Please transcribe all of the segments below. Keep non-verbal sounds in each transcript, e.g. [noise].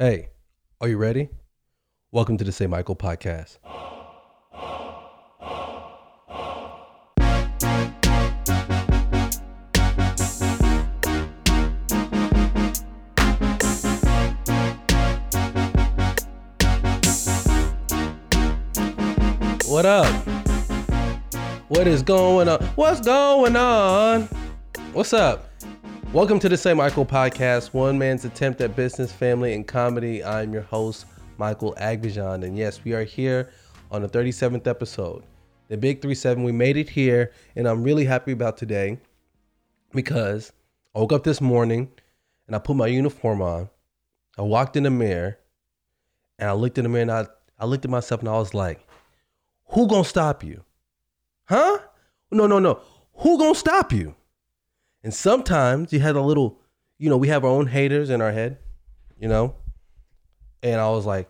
Hey, are you ready? Welcome to the Say Michael podcast. What up? What is going on? What's going on? What's up? Welcome to the Say Michael podcast, one man's attempt at business, family, and comedy. I'm your host, Michael Agbajan. And yes, we are here on the 37th episode, the Big 37. We made it here, and I'm really happy about today because I woke up this morning and I put my uniform on. I walked in the mirror and I looked in the mirror and I, I looked at myself and I was like, who gonna stop you? Huh? No, no, no. Who gonna stop you? And sometimes you had a little, you know, we have our own haters in our head, you know? And I was like,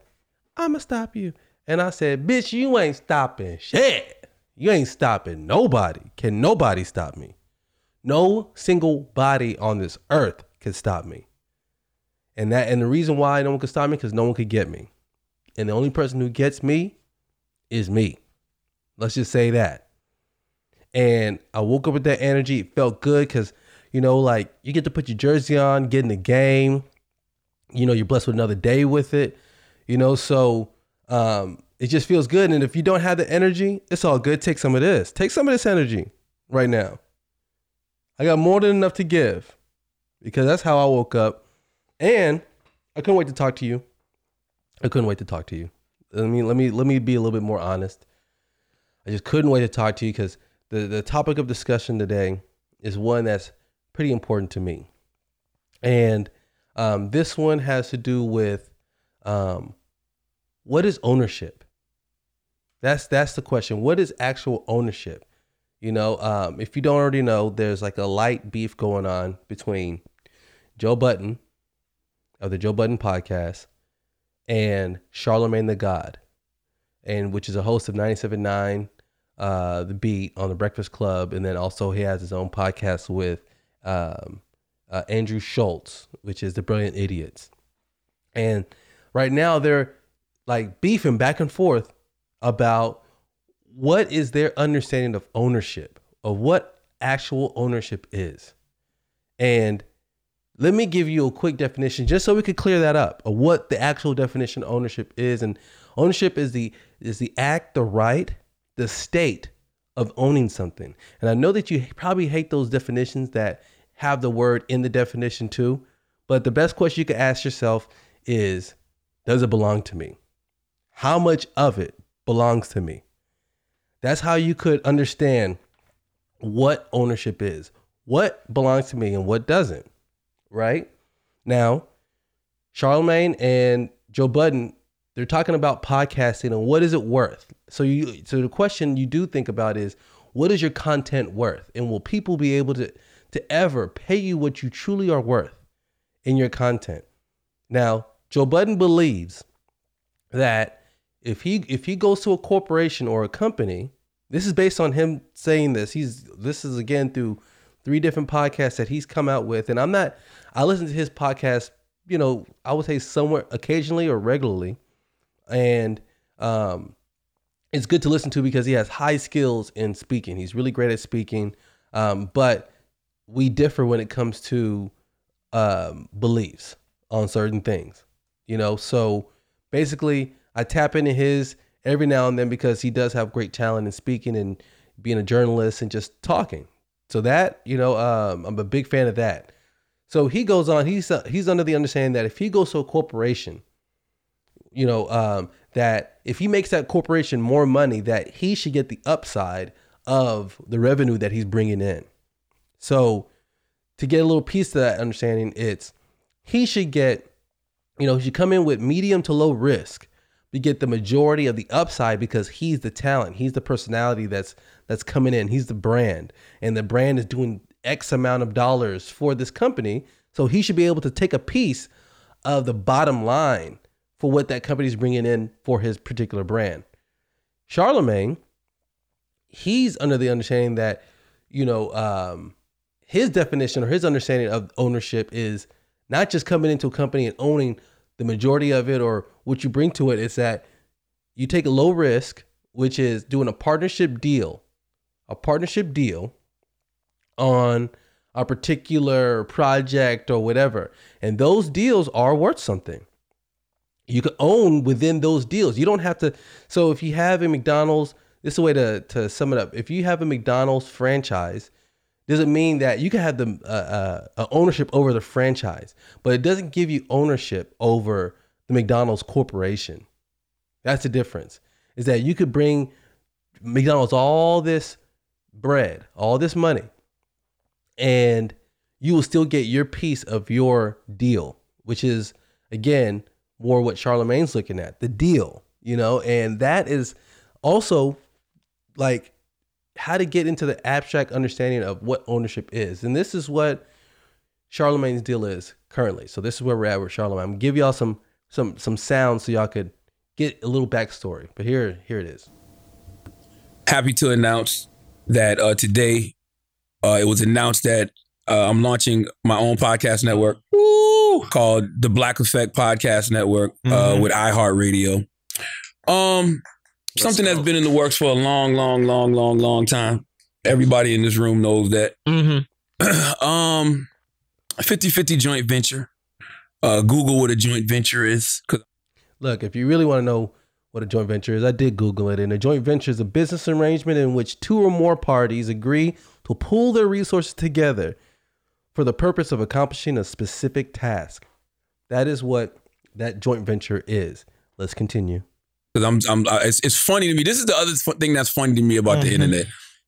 I'ma stop you. And I said, bitch, you ain't stopping shit. You ain't stopping nobody. Can nobody stop me? No single body on this earth can stop me. And that and the reason why no one can stop me, because no one could get me. And the only person who gets me is me. Let's just say that. And I woke up with that energy. It felt good because, you know, like you get to put your jersey on, get in the game. You know, you're blessed with another day with it. You know, so um, it just feels good. And if you don't have the energy, it's all good. Take some of this. Take some of this energy right now. I got more than enough to give because that's how I woke up. And I couldn't wait to talk to you. I couldn't wait to talk to you. Let me let me let me be a little bit more honest. I just couldn't wait to talk to you because the, the topic of discussion today is one that's pretty important to me. And um, this one has to do with um, what is ownership? That's that's the question. What is actual ownership? You know, um, if you don't already know, there's like a light beef going on between Joe Budden of the Joe Budden podcast and Charlemagne the God, and which is a host of 97.9 uh, the beat on the Breakfast Club, and then also he has his own podcast with um, uh, Andrew Schulz, which is the Brilliant Idiots. And right now they're like beefing back and forth about what is their understanding of ownership, of what actual ownership is. And let me give you a quick definition just so we could clear that up of what the actual definition of ownership is. And ownership is the is the act, the right, the state of owning something. And I know that you probably hate those definitions that have the word in the definition too. But the best question you could ask yourself is Does it belong to me? How much of it belongs to me? That's how you could understand what ownership is, what belongs to me and what doesn't, right? Now, Charlemagne and Joe Budden they're talking about podcasting and what is it worth. So you so the question you do think about is what is your content worth? And will people be able to to ever pay you what you truly are worth in your content? Now, Joe Budden believes that if he if he goes to a corporation or a company, this is based on him saying this. He's this is again through three different podcasts that he's come out with and I'm not I listen to his podcast, you know, I would say somewhere occasionally or regularly and um, it's good to listen to because he has high skills in speaking. He's really great at speaking, um, but we differ when it comes to um, beliefs on certain things. You know, so basically, I tap into his every now and then because he does have great talent in speaking and being a journalist and just talking. So that you know, um, I'm a big fan of that. So he goes on. He's uh, he's under the understanding that if he goes to a corporation you know, um, that if he makes that corporation more money, that he should get the upside of the revenue that he's bringing in. So, to get a little piece of that understanding, it's he should get, you know, he should come in with medium to low risk, but get the majority of the upside because he's the talent, he's the personality that's that's coming in, he's the brand, and the brand is doing X amount of dollars for this company, so he should be able to take a piece of the bottom line for what that company's bringing in for his particular brand. Charlemagne, he's under the understanding that, you know, um, his definition or his understanding of ownership is not just coming into a company and owning the majority of it or what you bring to it. it is that you take a low risk, which is doing a partnership deal, a partnership deal on a particular project or whatever. And those deals are worth something. You can own within those deals. You don't have to. So if you have a McDonald's, this is a way to, to sum it up. If you have a McDonald's franchise, doesn't mean that you can have the uh, uh, ownership over the franchise, but it doesn't give you ownership over the McDonald's corporation. That's the difference. Is that you could bring McDonald's all this bread, all this money, and you will still get your piece of your deal, which is again more what Charlemagne's looking at, the deal, you know, and that is also like how to get into the abstract understanding of what ownership is. And this is what Charlemagne's deal is currently. So this is where we're at with Charlemagne. I'm gonna give y'all some some some sounds so y'all could get a little backstory. But here here it is. Happy to announce that uh, today uh, it was announced that uh, I'm launching my own podcast network Woo! Called the Black Effect Podcast Network uh, mm-hmm. with iHeartRadio. Um, Let's something go. that's been in the works for a long, long, long, long, long time. Everybody in this room knows that. [clears throat] Mm-hmm. um, 50-50 joint venture. Uh, Google what a joint venture is. Look, if you really want to know what a joint venture is, I did Google it. And a joint venture is a business arrangement in which two or more parties agree to pool their resources together for the purpose of accomplishing a specific task. That is what that joint venture is. Let's continue. Because I'm, I'm, uh, it's, it's funny to me. This is the other thing that's funny to me about mm-hmm. the internet.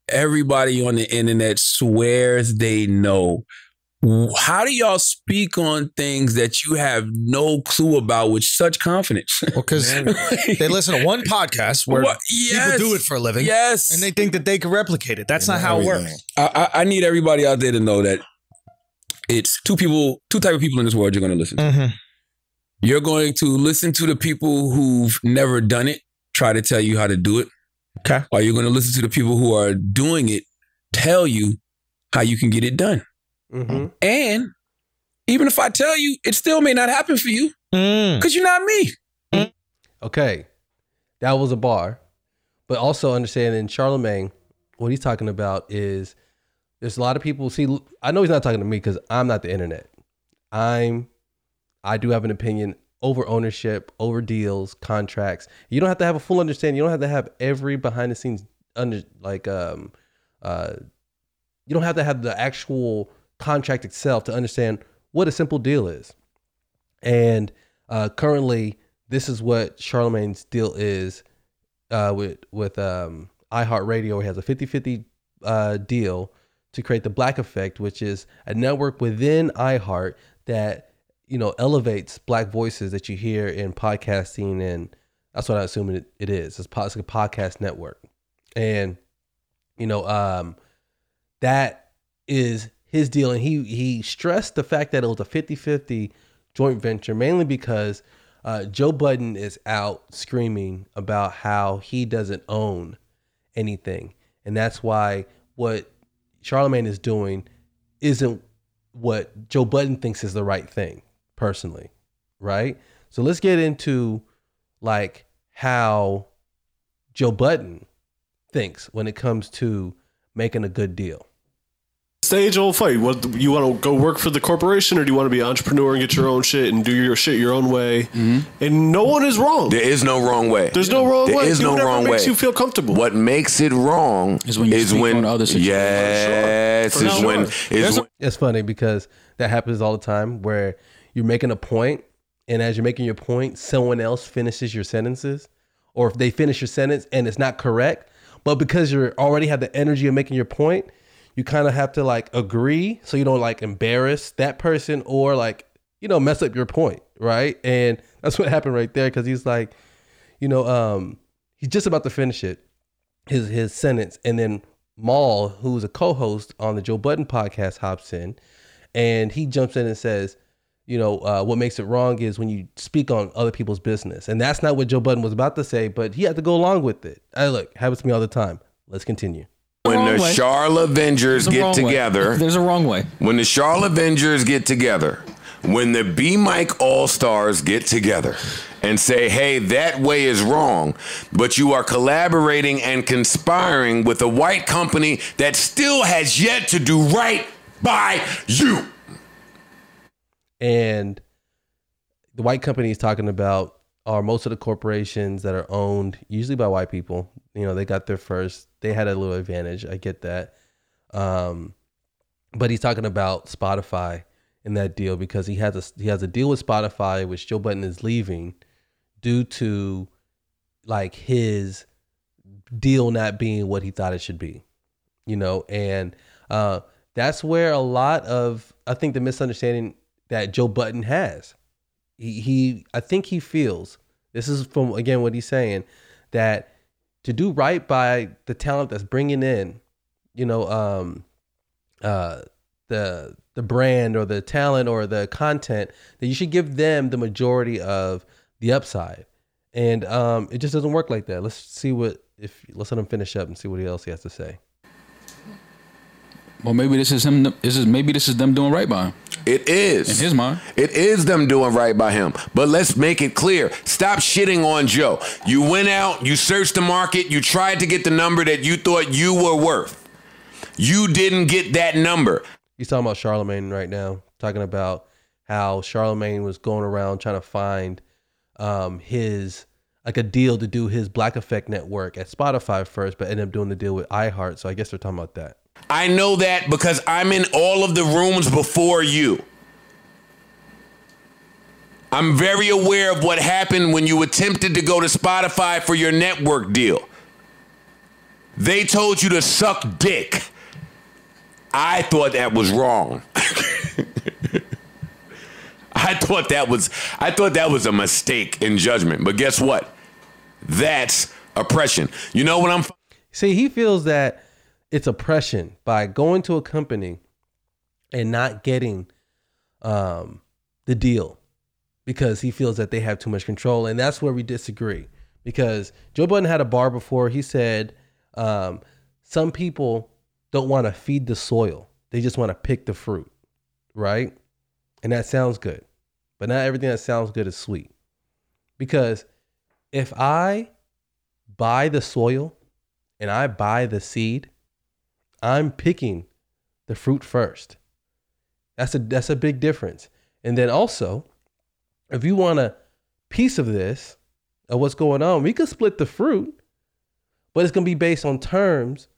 Everybody on the internet swears they know. How do y'all speak on things that you have no clue about with such confidence? Well, because [laughs] [laughs] they listen to one podcast where yes, people do it for a living, yes, and they think that they can replicate it. That's not how it works. I, I, need everybody out there to know that it's two people, two type of people in this world you're going to listen to. Mm-hmm. You're going to listen to the people who've never done it, try to tell you how to do it. Okay. Or you're going to listen to the people who are doing it, tell you how you can get it done. Mm-hmm. And even if I tell you, it still may not happen for you because mm. you're not me. Mm. Okay. That was a bar. But also understanding Charlemagne, what he's talking about is there's a lot of people see I know he's not talking to me because I'm not the internet. I'm I do have an opinion over ownership, over deals, contracts. You don't have to have a full understanding. You don't have to have every behind the scenes under like um uh you don't have to have the actual contract itself to understand what a simple deal is. And uh currently this is what Charlemagne's deal is uh with with um iHeartRadio. He has a 50-50 uh deal to create the Black Effect, which is a network within iHeart that you know elevates Black voices that you hear in podcasting, and that's what I assume it, it is. It's, it's a podcast network, and you know um, that is his deal, and he he stressed the fact that it was a 50-50 joint venture mainly because uh, Joe Budden is out screaming about how he doesn't own anything, and that's why what Charlemagne is doing isn't what Joe Budden thinks is the right thing, personally. Right? So let's get into like how Joe Budden thinks when it comes to making a good deal stage old fight. What you want to go work for the corporation, or do you want to be an entrepreneur and get your own shit and do your shit your own way? Mm-hmm. And no one is wrong. There is no wrong way. There's no wrong there way. There is do no wrong makes way. You feel comfortable. What makes it wrong is when you is when on other situations. Yes, sure. is sure. when is when. It's funny because that happens all the time where you're making a point, and as you're making your point, someone else finishes your sentences, or if they finish your sentence and it's not correct, but because you already have the energy of making your point you kind of have to like agree so you don't like embarrass that person or like you know mess up your point right? And that's what happened right there because he's like you know um he's just about to finish it his his sentence. And then Mal who's a co-host on the Joe Budden podcast hops in and he jumps in and says you know uh, what makes it wrong is when you speak on other people's business. And that's not what Joe Budden was about to say but he had to go along with it. I look happens to me all the time. Let's continue when the Charlotte Avengers get together, [laughs] there's a wrong way. When the Charlotte Avengers get together, when the B Mike All Stars get together and say, hey, that way is wrong, but you are collaborating and conspiring with a white company that still has yet to do right by you. And the white company is talking about are most of the corporations that are owned usually by white people. You know, they got there first. They had a little advantage. I get that. Um, but he's talking about Spotify in that deal because he has a he has a deal with Spotify, which Joe Budden is leaving due to like his deal not being what he thought it should be. You know, and uh, that's where a lot of I think the misunderstanding that Joe Budden has. He, he I think he feels this is from again what he's saying that to do right by the talent that's bringing in, you know, um, uh, the the brand or the talent or the content that you should give them the majority of the upside. And um, it just doesn't work like that. Let's see what if let's let him finish up and see what else he has to say. Well, maybe this is him. This is maybe this is them doing right by him. It is in his mind. It is them doing right by him. But let's make it clear: stop shitting on Joe. You went out, you searched the market, you tried to get the number that you thought you were worth. You didn't get that number. He's talking about Charlemagne right now, talking about how Charlemagne was going around trying to find um, his like a deal to do his Black Effect network at Spotify first, but ended up doing the deal with iHeart. So I guess they're talking about that. I know that because I'm in all of the rooms before you. I'm very aware of what happened when you attempted to go to Spotify for your network deal. They told you to suck dick. I thought that was wrong. [laughs] I thought that was I thought that was a mistake in judgment. But guess what? That's oppression. You know what I'm See, he feels that it's oppression by going to a company and not getting um, the deal because he feels that they have too much control. And that's where we disagree. Because Joe Budden had a bar before. He said um, some people don't want to feed the soil, they just want to pick the fruit, right? And that sounds good. But not everything that sounds good is sweet. Because if I buy the soil and I buy the seed, I'm picking the fruit first. That's a that's a big difference. And then also, if you want a piece of this, of what's going on, we could split the fruit, but it's gonna be based on terms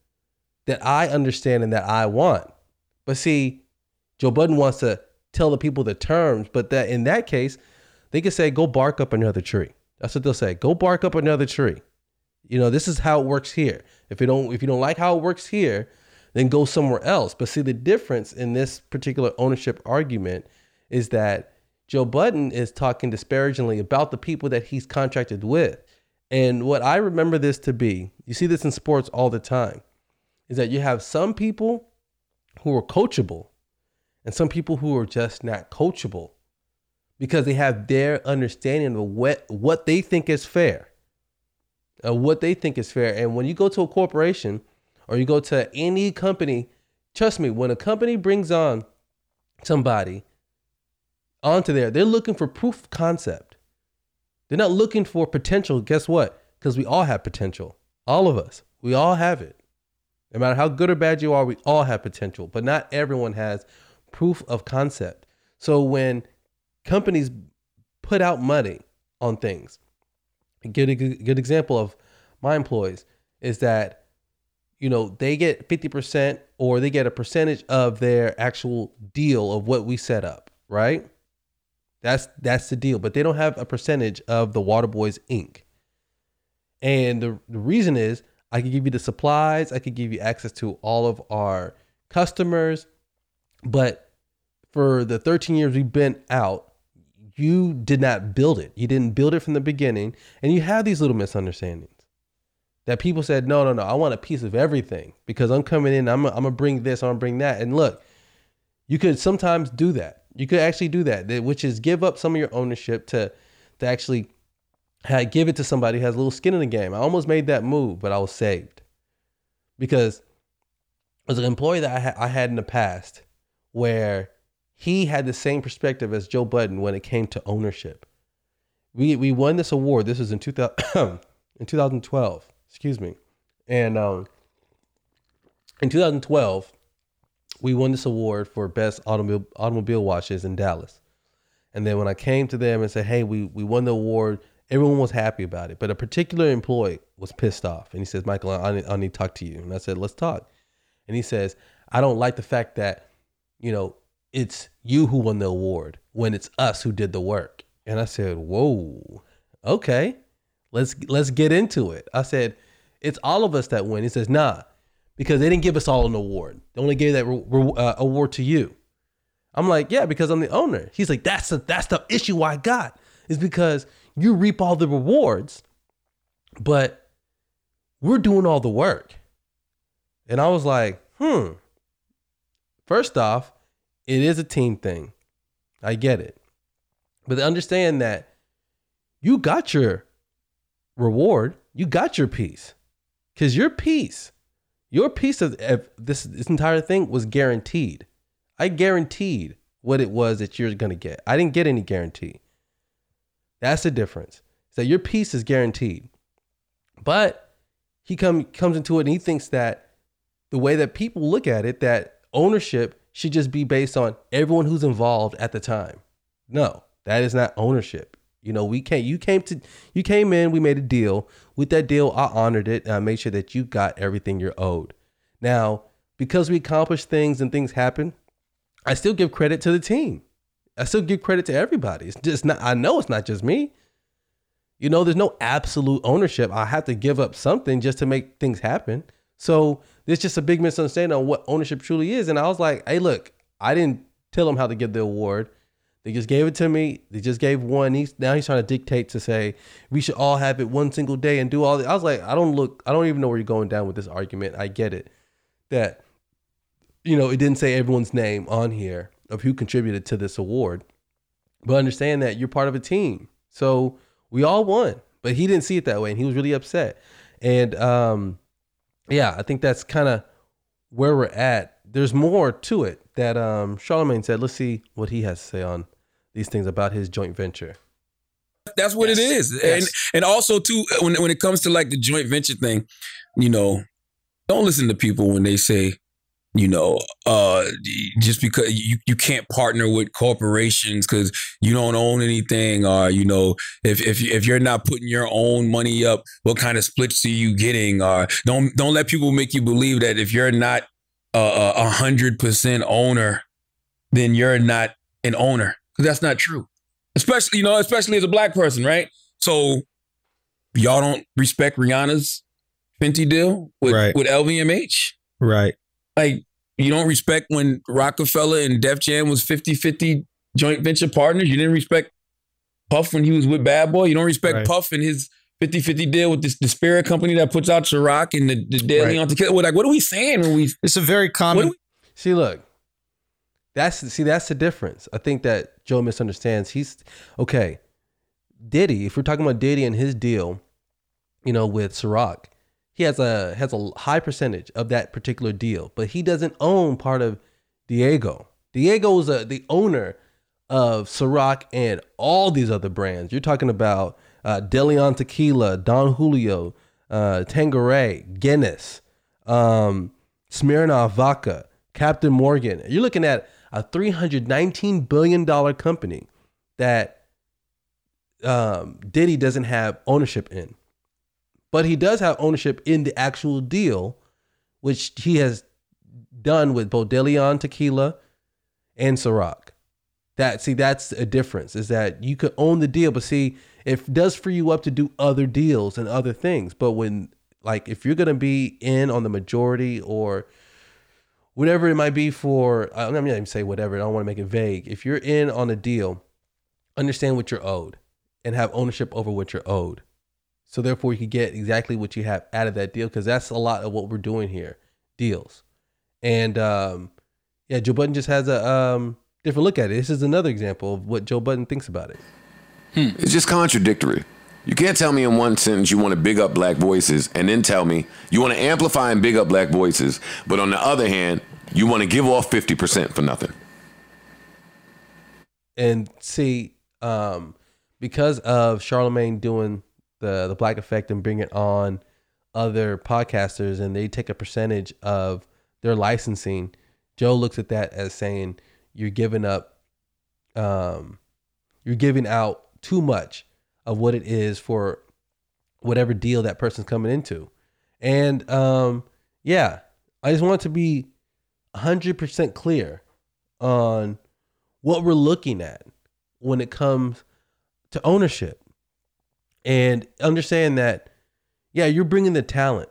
that I understand and that I want. But see, Joe Budden wants to tell the people the terms, but that in that case, they could say, go bark up another tree. That's what they'll say. Go bark up another tree. You know, this is how it works here. If you don't if you don't like how it works here, then go somewhere else. But see, the difference in this particular ownership argument is that Joe Budden is talking disparagingly about the people that he's contracted with. And what I remember this to be, you see this in sports all the time, is that you have some people who are coachable and some people who are just not coachable because they have their understanding of what, what they think is fair. Uh, what they think is fair. And when you go to a corporation, or you go to any company, trust me, when a company brings on somebody onto there, they're looking for proof of concept. They're not looking for potential. Guess what? Because we all have potential. All of us. We all have it. No matter how good or bad you are, we all have potential, but not everyone has proof of concept. So when companies put out money on things, a good, good example of my employees is that you know, they get 50% or they get a percentage of their actual deal of what we set up, right? That's that's the deal, but they don't have a percentage of the Waterboys Inc. And the, the reason is I could give you the supplies, I could give you access to all of our customers, but for the 13 years we've been out, you did not build it. You didn't build it from the beginning, and you have these little misunderstandings that people said, no, no, no, I want a piece of everything because I'm coming in, I'm, I'm gonna bring this, I'm gonna bring that. And look, you could sometimes do that. You could actually do that, which is give up some of your ownership to, to actually give it to somebody who has a little skin in the game. I almost made that move, but I was saved because as an employee that I, ha- I had in the past where he had the same perspective as Joe Budden when it came to ownership. We we won this award. This was in 2000, [clears throat] in 2012. Excuse me. And um, in 2012, we won this award for best automobile automobile washes in Dallas. And then when I came to them and said, "Hey, we we won the award," everyone was happy about it, but a particular employee was pissed off, and he says, "Michael, I need, I need to talk to you." And I said, "Let's talk." And he says, "I don't like the fact that, you know, it's you who won the award when it's us who did the work." And I said, "Whoa, okay, let's let's get into it." I said, "It's all of us that win." He says, "Nah." Because they didn't give us all an award. They only gave that re- re- uh, award to you. I'm like, yeah, because I'm the owner. He's like, that's the that's the issue I got is because you reap all the rewards, but we're doing all the work. And I was like, hmm. First off, it is a team thing. I get it. But understand that you got your reward, you got your piece. Cause your piece, your piece of, this this entire thing was guaranteed. I guaranteed what it was that you're gonna get. I didn't get any guarantee. That's the difference. So your piece is guaranteed. But he come comes into it and he thinks that the way that people look at it, that ownership should just be based on everyone who's involved at the time. No, that is not ownership. You know, we can't. You came to, you came in. We made a deal. With that deal, I honored it. And I made sure that you got everything you're owed. Now, because we accomplished things and things happen, I still give credit to the team. I still give credit to everybody. It's just not. I know it's not just me. You know, there's no absolute ownership. I have to give up something just to make things happen. So there's just a big misunderstanding on what ownership truly is. And I was like, hey, look, I didn't tell him how to give the award. They just gave it to me. They just gave one. He's now he's trying to dictate to say we should all have it one single day and do all that. I was like, I don't look, I don't even know where you're going down with this argument. I get it. That, you know, it didn't say everyone's name on here of who contributed to this award. But understand that you're part of a team. So we all won. But he didn't see it that way and he was really upset. And um yeah, I think that's kind of where we're at. There's more to it that um Charlemagne said. Let's see what he has to say on these things about his joint venture. That's what yes. it is. Yes. And and also too when when it comes to like the joint venture thing, you know, don't listen to people when they say, you know, uh, just because you, you can't partner with corporations because you don't own anything, or you know, if if if you're not putting your own money up, what kind of splits are you getting? Or don't don't let people make you believe that if you're not a hundred percent owner, then you're not an owner because that's not true. Especially you know, especially as a black person, right? So y'all don't respect Rihanna's Fenty deal with right. with LVMH, right? like you don't respect when Roc-A-Fella and Def Jam was 50-50 joint venture partners. You didn't respect Puff when he was with Bad Boy. You don't respect right. Puff and his 50-50 deal with this the spirit company that puts out Ciroc and the, the Daily right. on Tequila. We're like, what are we saying when we It's a very common we, See, look. That's see, that's the difference. I think that Joe misunderstands. He's okay. Diddy, if we're talking about Diddy and his deal, you know, with Ciroc, he has a has a high percentage of that particular deal, but he doesn't own part of Diego. Diego is a, the owner of Ciroc and all these other brands. You're talking about uh, DeLeon Tequila, Don Julio, uh, Tanqueray, Guinness, um, Smirnoff Vodka, Captain Morgan. You're looking at a 319 billion dollar company that um, Diddy doesn't have ownership in. But he does have ownership in the actual deal, which he has done with both DeLeon Tequila and Ciroc. That see, that's a difference. Is that you could own the deal, but see, it does free you up to do other deals and other things. But when like if you're gonna be in on the majority or whatever it might be for I'm not even say whatever, I don't want to make it vague. If you're in on a deal, understand what you're owed and have ownership over what you're owed. So therefore, you can get exactly what you have out of that deal because that's a lot of what we're doing here, deals. And um, yeah, Joe Budden just has a um, different look at it. This is another example of what Joe Budden thinks about it. Hmm. It's just contradictory. You can't tell me in one sentence you want to big up black voices and then tell me you want to amplify and big up black voices, but on the other hand, you want to give off 50% for nothing. and see, um, because of Charlemagne doing the the Black Effect and bringing on other podcasters, and they take a percentage of their licensing. Joe looks at that as saying you're giving up, um, you're giving out too much of what it is for whatever deal that person's coming into. And um, yeah, I just want to be 100% clear on what we're looking at when it comes to ownership. And understand that, yeah, you're bringing the talent,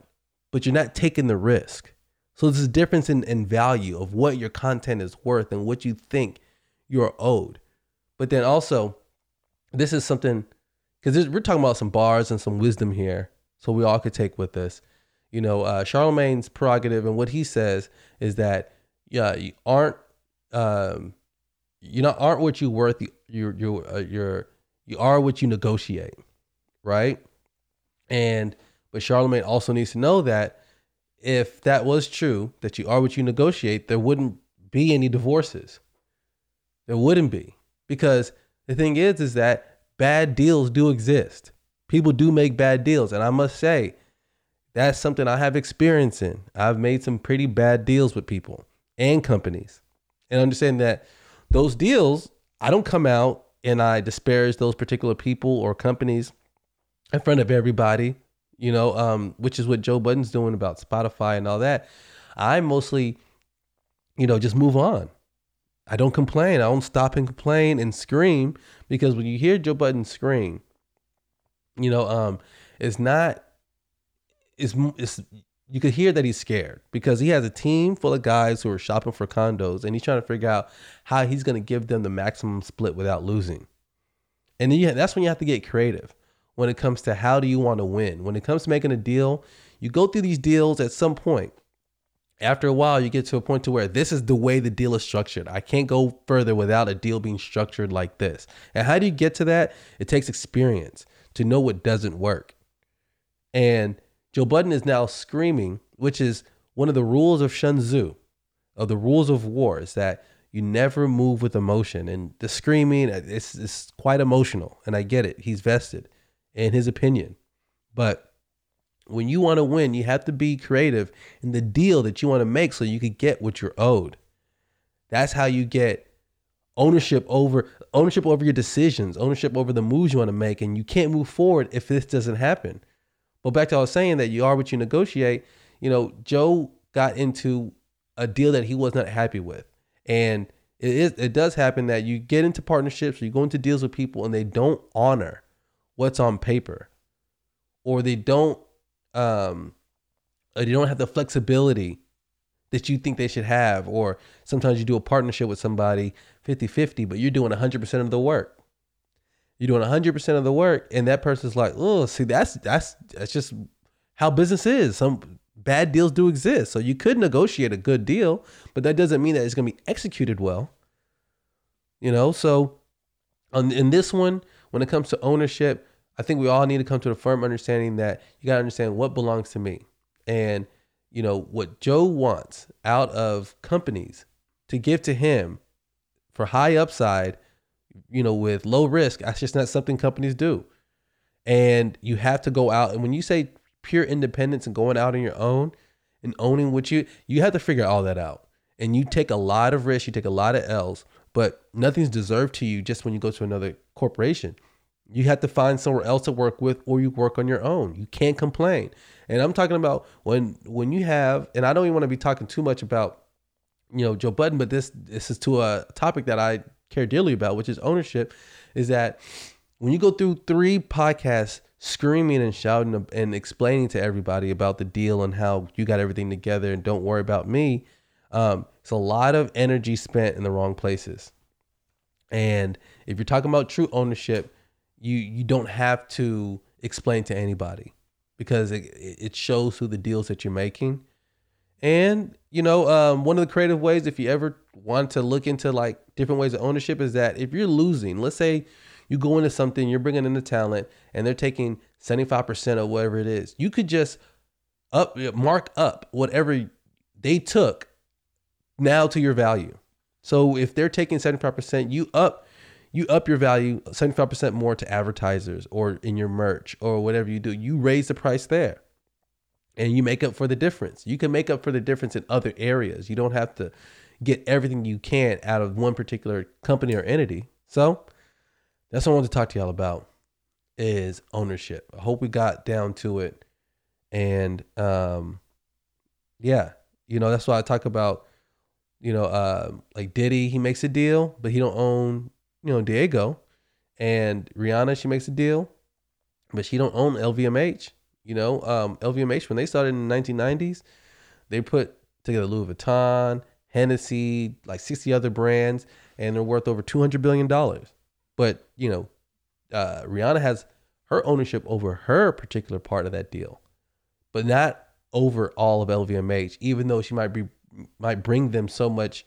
but you're not taking the risk. So there's a difference in, in value of what your content is worth and what you think you're owed. But then also, this is something because we're talking about some bars and some wisdom here, so we all could take with this. You know, uh, Charlemagne's prerogative and what he says is that yeah, you aren't um, you know aren't what you worth. You you uh, you're you are what you negotiate, right? And but Charlemagne also needs to know that if that was true, that you are what you negotiate, there wouldn't be any divorces. There wouldn't be because the thing is, is that bad deals do exist. People do make bad deals, and I must say, that's something I have experience in. I've made some pretty bad deals with people and companies, and understand that those deals, I don't come out and I disparage those particular people or companies in front of everybody. You know, um, which is what Joe Budden's doing about Spotify and all that. I mostly, you know, just move on. I don't complain. I don't stop and complain and scream because when you hear Joe Budden scream, you know, um, it's not, it's, it's, you could hear that he's scared because he has a team full of guys who are shopping for condos and he's trying to figure out how he's going to give them the maximum split without losing. And then you, that's when you have to get creative when it comes to how do you want to win. When it comes to making a deal, you go through these deals at some point after a while you get to a point to where this is the way the deal is structured. I can't go further without a deal being structured like this. And how do you get to that? It takes experience to know what doesn't work. And joe budden is now screaming which is one of the rules of Sun Tzu, of the rules of war is that you never move with emotion. And the screaming it's, it's quite emotional. And i get it. He's vested in his opinion. But when you want to win, you have to be creative in the deal that you want to make so you could get what you're owed. That's how you get ownership over ownership over your decisions, ownership over the moves you want to make, and you can't move forward if this doesn't happen. But back to I was saying that you are what you negotiate. You know, Joe got into a deal that he was not happy with, and it is it does happen that you get into partnerships, you go into deals with people, and they don't honor what's on paper, or they don't um, or they don't have the flexibility that you think they should have. Or sometimes you do a partnership with somebody 50 50, but you're doing 100% of the work. You're doing 100% of the work, and that person's like, oh, see, that's that's that's just how business is. Some bad deals do exist. So you could negotiate a good deal, but that doesn't mean that it's going to be executed well. You know, so on, in this one, when it comes to ownership, I think we all need to come to the firm understanding that you got to understand what belongs to me. And, you know, what Joe wants out of companies to give to him for high upside, you know, with low risk, that's just not something companies do. And you have to go out. And when you say pure independence and going out on your own and owning what you, you have to figure all that out. And you take a lot of risks, you take a lot of L's, but nothing's deserved to you just when you go to another corporation. You have to find somewhere else to work with, or you work on your own. You can't complain. And I'm talking about when when you have, and I don't even want to be talking too much about, you know, Joe Budden, but this this is to a topic that I care dearly about, which is ownership. Is that when you go through three podcasts screaming and shouting and explaining to everybody about the deal and how you got everything together and don't worry about me, um, it's a lot of energy spent in the wrong places. And if you're talking about true ownership you you don't have to explain to anybody because it it shows who the deals that you're making. And you know, um, one of the creative ways, if you ever want to look into like different ways of ownership, is that if you're losing, let's say you go into something, you're bringing in the talent, and they're taking 75% of whatever it is, you could just up mark up whatever they took now to your value. So if they're taking 75%, you up you up your value 75% more to advertisers or in your merch or whatever you do. You raise the price there and you make up for the difference. You can make up for the difference in other areas. You don't have to get everything you can out of one particular company or entity. So that's what I wanted to talk to y'all about is ownership. I hope we got down to it. And um yeah, you know, that's why I talk about, you know, uh like Diddy, he makes a deal, but he don't own, you know, Diego. And Rihanna, she makes a deal, but she don't own LVMH. You know, um, LVMH when they started in the 1990s, they put together Louis Vuitton, Hennessy, like 60 other brands, and they're worth over 200 billion dollars. But you know, uh, Rihanna has her ownership over her particular part of that deal, but not over all of LVMH. Even though she might be might bring them so much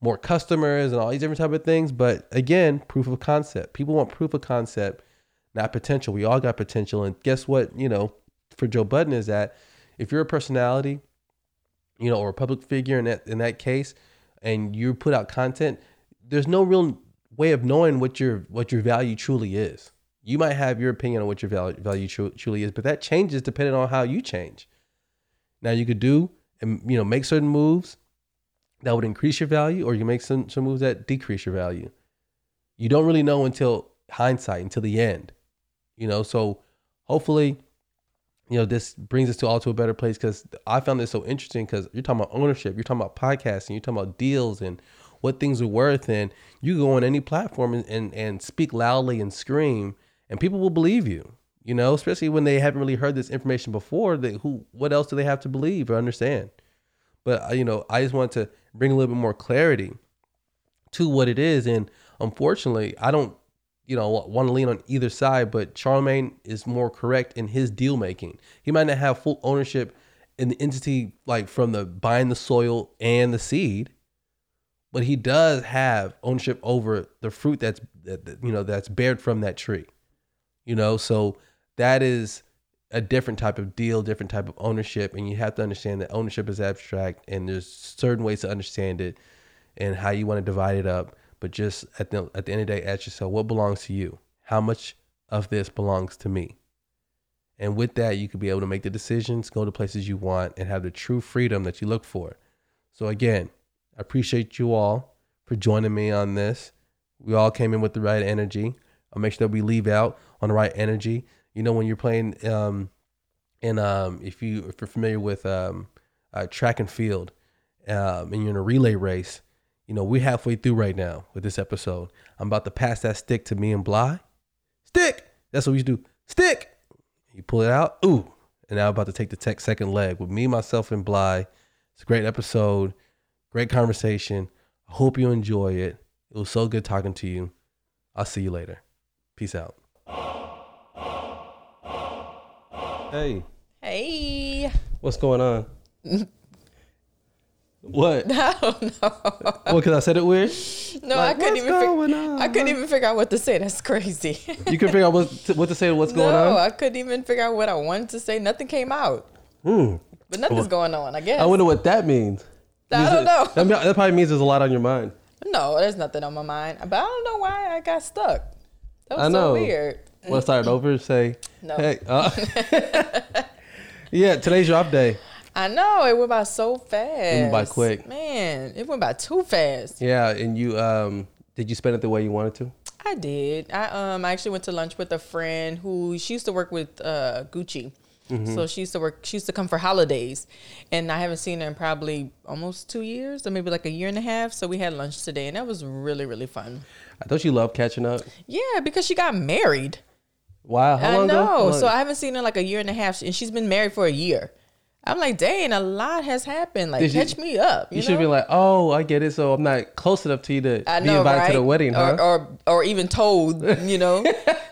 more customers and all these different type of things. But again, proof of concept. People want proof of concept, not potential. We all got potential, and guess what? You know, for Joe Budden is that if you're a personality, you know, or a public figure in that in that case, and you put out content, there's no real way of knowing what your what your value truly is. You might have your opinion on what your value value truly is, but that changes depending on how you change. Now you could do and you know make certain moves that would increase your value, or you make some some moves that decrease your value. You don't really know until hindsight, until the end. You know, so hopefully you know, this brings us to all to a better place because I found this so interesting because you're talking about ownership, you're talking about podcasting, you're talking about deals and what things are worth, and you go on any platform and, and, and speak loudly and scream, and people will believe you. You know, especially when they haven't really heard this information before. They who what else do they have to believe or understand? But uh, you know, I just want to bring a little bit more clarity to what it is, and unfortunately, I don't you know, want to lean on either side, but Charlemagne is more correct in his deal making. He might not have full ownership in the entity, like from the buying the soil and the seed, but he does have ownership over the fruit that's that, you know that's bared from that tree. You know, so that is a different type of deal, different type of ownership, and you have to understand that ownership is abstract, and there's certain ways to understand it, and how you want to divide it up but just at the at the end of the day, ask yourself what belongs to you. How much of this belongs to me? And with that, you could be able to make the decisions, go to places you want, and have the true freedom that you look for. So again, I appreciate you all for joining me on this. We all came in with the right energy. I'll make sure that we leave out on the right energy. You know, when you're playing, um, and um, if you if you're familiar with um, uh, track and field, um, and you're in a relay race, you know, we're halfway through right now with this episode. I'm about to pass that stick to me and Bly. Stick! That's what we used to do. Stick! You pull it out. Ooh. And now I'm about to take the tech second leg with me, myself, and Bly. It's a great episode. Great conversation. I hope you enjoy it. It was so good talking to you. I'll see you later. Peace out. Hey. Hey. What's going on? What? [laughs] I don't know. Well, because I said it weird. No, like, I couldn't even. going Fig- I couldn't even figure out what to say. That's crazy. you can figure out what to, what to say. What's going no, on? I couldn't even figure out what I wanted to say. Nothing came out. Mm. But nothing's going on. I guess. I wonder what that means. I don't know. That, that probably means there's a lot on your mind. No, there's nothing on my mind. But I don't know why I got stuck. That was I know. so weird. Want to start over? Say no. Hey. Uh, [laughs] yeah, today's your off day. I know it went by so fast. It went by quick. Man, it went by too fast. Yeah, and you um did you spend it the way you wanted to? I did. I um I actually went to lunch with a friend who she used to work with uh Gucci. Mm-hmm. So she used to work. She used to come for holidays, and I haven't seen her in probably almost two years, or maybe like a year and a half. So we had lunch today, and that was really really fun. I thought you loved catching up. Yeah, because she got married. Wow, how long I know. So I haven't seen her like a year and a half, and she's been married for a year. I'm like, dang, a lot has happened. Like, Did catch you, me up. You, you should be like, oh, I get it. So I'm not close enough to you to I be know, invited right? to the wedding, huh? Or, or, or even told, [laughs] you know.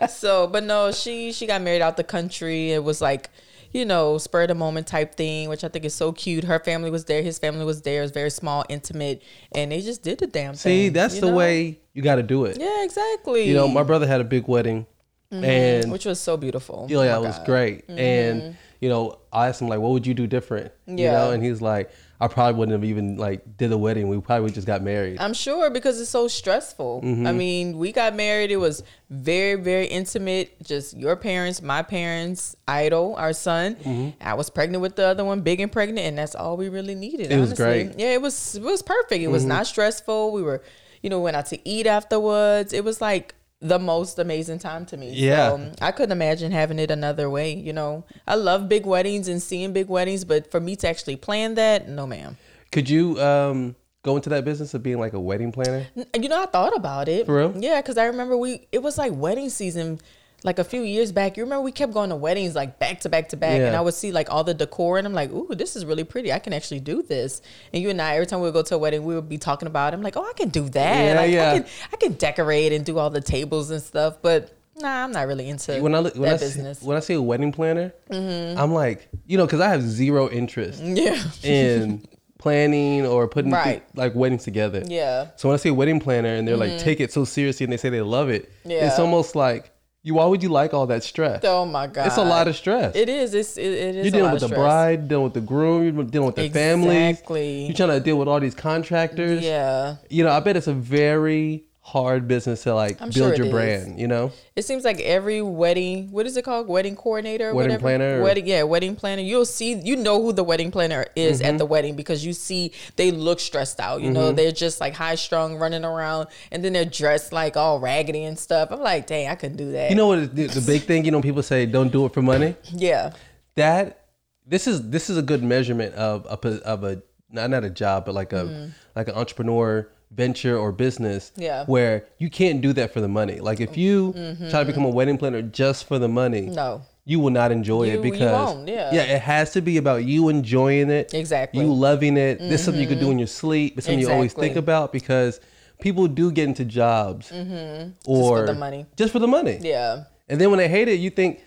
so, but no, she she got married out the country. It was like, you know, spur of the moment type thing, which I think is so cute. Her family was there, his family was there. It was very small, intimate, and they just did the damn thing. See, thing. that's the know? way you got to do it. Yeah, exactly. You know, my brother had a big wedding and which was so beautiful. yeah, yeah, Oh it was great. And you know, I asked him like, "What would you do different?" You Yeah. know, and he's like, "I probably wouldn't have even like did the wedding. We probably just got married." I'm sure because it's so stressful. Mm-hmm. I mean, we got married. It was very, very intimate. Just your parents, my parents, Idol, our son. Mm-hmm. I was pregnant with the other one, big and pregnant, and that's all we really needed. It was great. Mm-hmm. Yeah, it was. It was perfect. It was not stressful. We were, you know, went out to eat afterwards. It was like the most amazing time to me. Yeah. So, I couldn't imagine having it another way. You know, I love big weddings and seeing big weddings, but for me to actually plan that, no, ma'am. Could you um, go into that business of being like a wedding planner? You know, I thought about it. For real? Yeah, because I remember we it was like wedding season like a few years back. You remember we kept going to weddings like back to back to back, and I would see like all the decor, and I'm like, ooh, this is really pretty. I can actually do this. And you and I, every time we would go to a wedding, we would be talking about. It. I'm like, oh, I can do that. Yeah, like, yeah. I can I can decorate and do all the tables and stuff, but. Nah, I'm not really into When I look, when that I see, business. Mm-hmm. when I see a wedding planner, I'm like, you know, because I have zero interest [laughs] yeah, in planning or putting Right. like weddings together. yeah, So when I see a wedding planner and they're like take it so seriously and they say they love it, it's almost like you. Why would you like all that stress? oh my god, It's a lot of stress. It is. It's it, it is. You're dealing with the stress. bride, dealing with the groom, you're dealing with the family. Exactly. You're trying to deal with all these contractors. Yeah. You know, I bet it's a very hard business to like I'm build sure your is. brand. You know, It seems like every wedding, what is it called? Wedding coordinator, or Wedding whatever? planner or- wedding, yeah, wedding planner. You'll see, you know who the wedding planner is Mm-hmm. at the wedding because you see they look stressed out. You know, they're just like high strung, running around, and then they're dressed like all raggedy and stuff. I'm like, dang, I couldn't do that. you know what? The, the big thing, you know, people say don't do it for money. yeah, That this is this is a good measurement of a of a not not a job, but like a like an entrepreneur venture or business. Mm-hmm. Yeah. where you can't do that for the money. Like if you try to become a wedding planner just for the money, Mm-hmm. no, you will not enjoy You- it because won't, yeah. it has to be about you enjoying it, Exactly. Mm-hmm. you loving it. This is something you could do in your sleep. It's something you always think about because people do get into jobs or Mm-hmm. the money. just for the money. yeah. And then when they hate it, you think,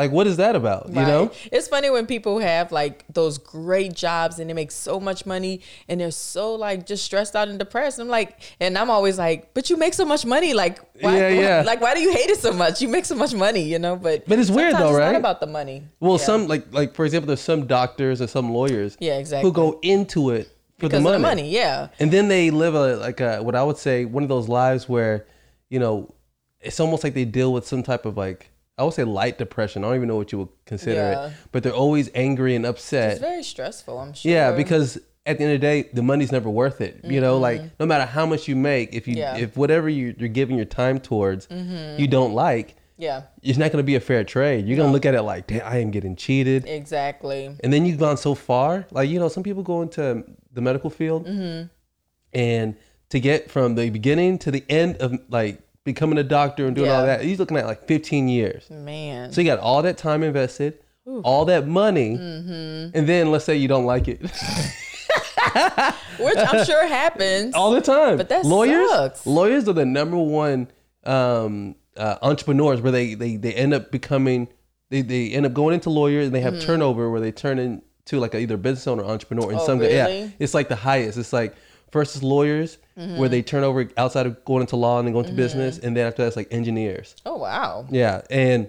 like, what is that about? You know? It's funny when people have like those great jobs and they make so much money and they're so like just stressed out and depressed. I'm like, and I'm always like, but you make so much money. Like, why, Yeah, yeah. Like, why do you hate it so much? You make so much money, you know? But But it's weird though, it's right? Not about the money. Well, Yeah. some like like for example, there's some doctors or some lawyers Yeah, exactly. who go into it for because the money. the money. Yeah. And then they live a like a what I would say one of those lives where, you know, it's almost like they deal with some type of like I would say light depression. I don't even know what you would consider Yeah. it, but they're always angry and upset. It's very stressful. I'm sure. yeah, because at the end of the day, the money's never worth it. You know, like no matter how much you make, if you Mm-hmm. Yeah. Mm-hmm. if whatever you, you're giving your time towards, you don't like, yeah, it's not going to be a fair trade. You're going to look at it like, damn, I am getting cheated. exactly. And then you've gone so far. Like, you know, some people go into the medical field Mm-hmm. and to get from the beginning to the end of like becoming a doctor and doing all that, he's looking at like 15 years. Man. So you got all that time invested, all that money, Mm-hmm. and then let's say you don't like it. [laughs] Which I'm sure happens. all the time. But that lawyers, sucks. lawyers are the number one um, uh, entrepreneurs where they, they they end up becoming they, they end up going into lawyers and they have turnover where they turn into like a, either business owner or entrepreneur in Mm-hmm. Oh, some yeah it's like the highest it's like is lawyers Mm-hmm. where they turn over outside of going into law and then go into business and then after that's like engineers oh wow. yeah and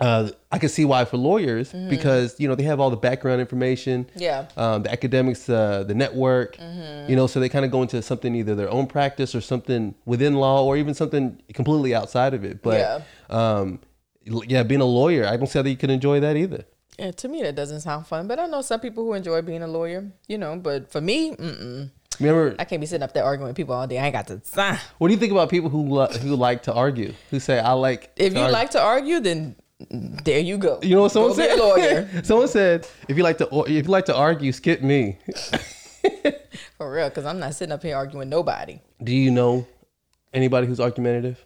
uh, I can see why for lawyers Mm-hmm. because you know they have all the background information Yeah. um, the academics, uh, the network, Mm-hmm. you know, so they kind of go into something either their own practice or something within law or even something completely outside of it. But Yeah. um, yeah, being a lawyer, I don't see how you can enjoy that either. Yeah, to me that doesn't sound fun, but I know some people who enjoy being a lawyer, you know. But for me, mm-mm. Remember, I can't be sitting up there arguing with people all day. I ain't got to. Ah. what do you think about people who lo- who like to argue? Who say I like? If you argue." like to argue, then there you go. you know what someone Go said? lawyer [laughs] someone said if you like to if you like to argue, skip me. [laughs] for real, because I'm not sitting up here arguing with nobody. Do you know anybody who's argumentative?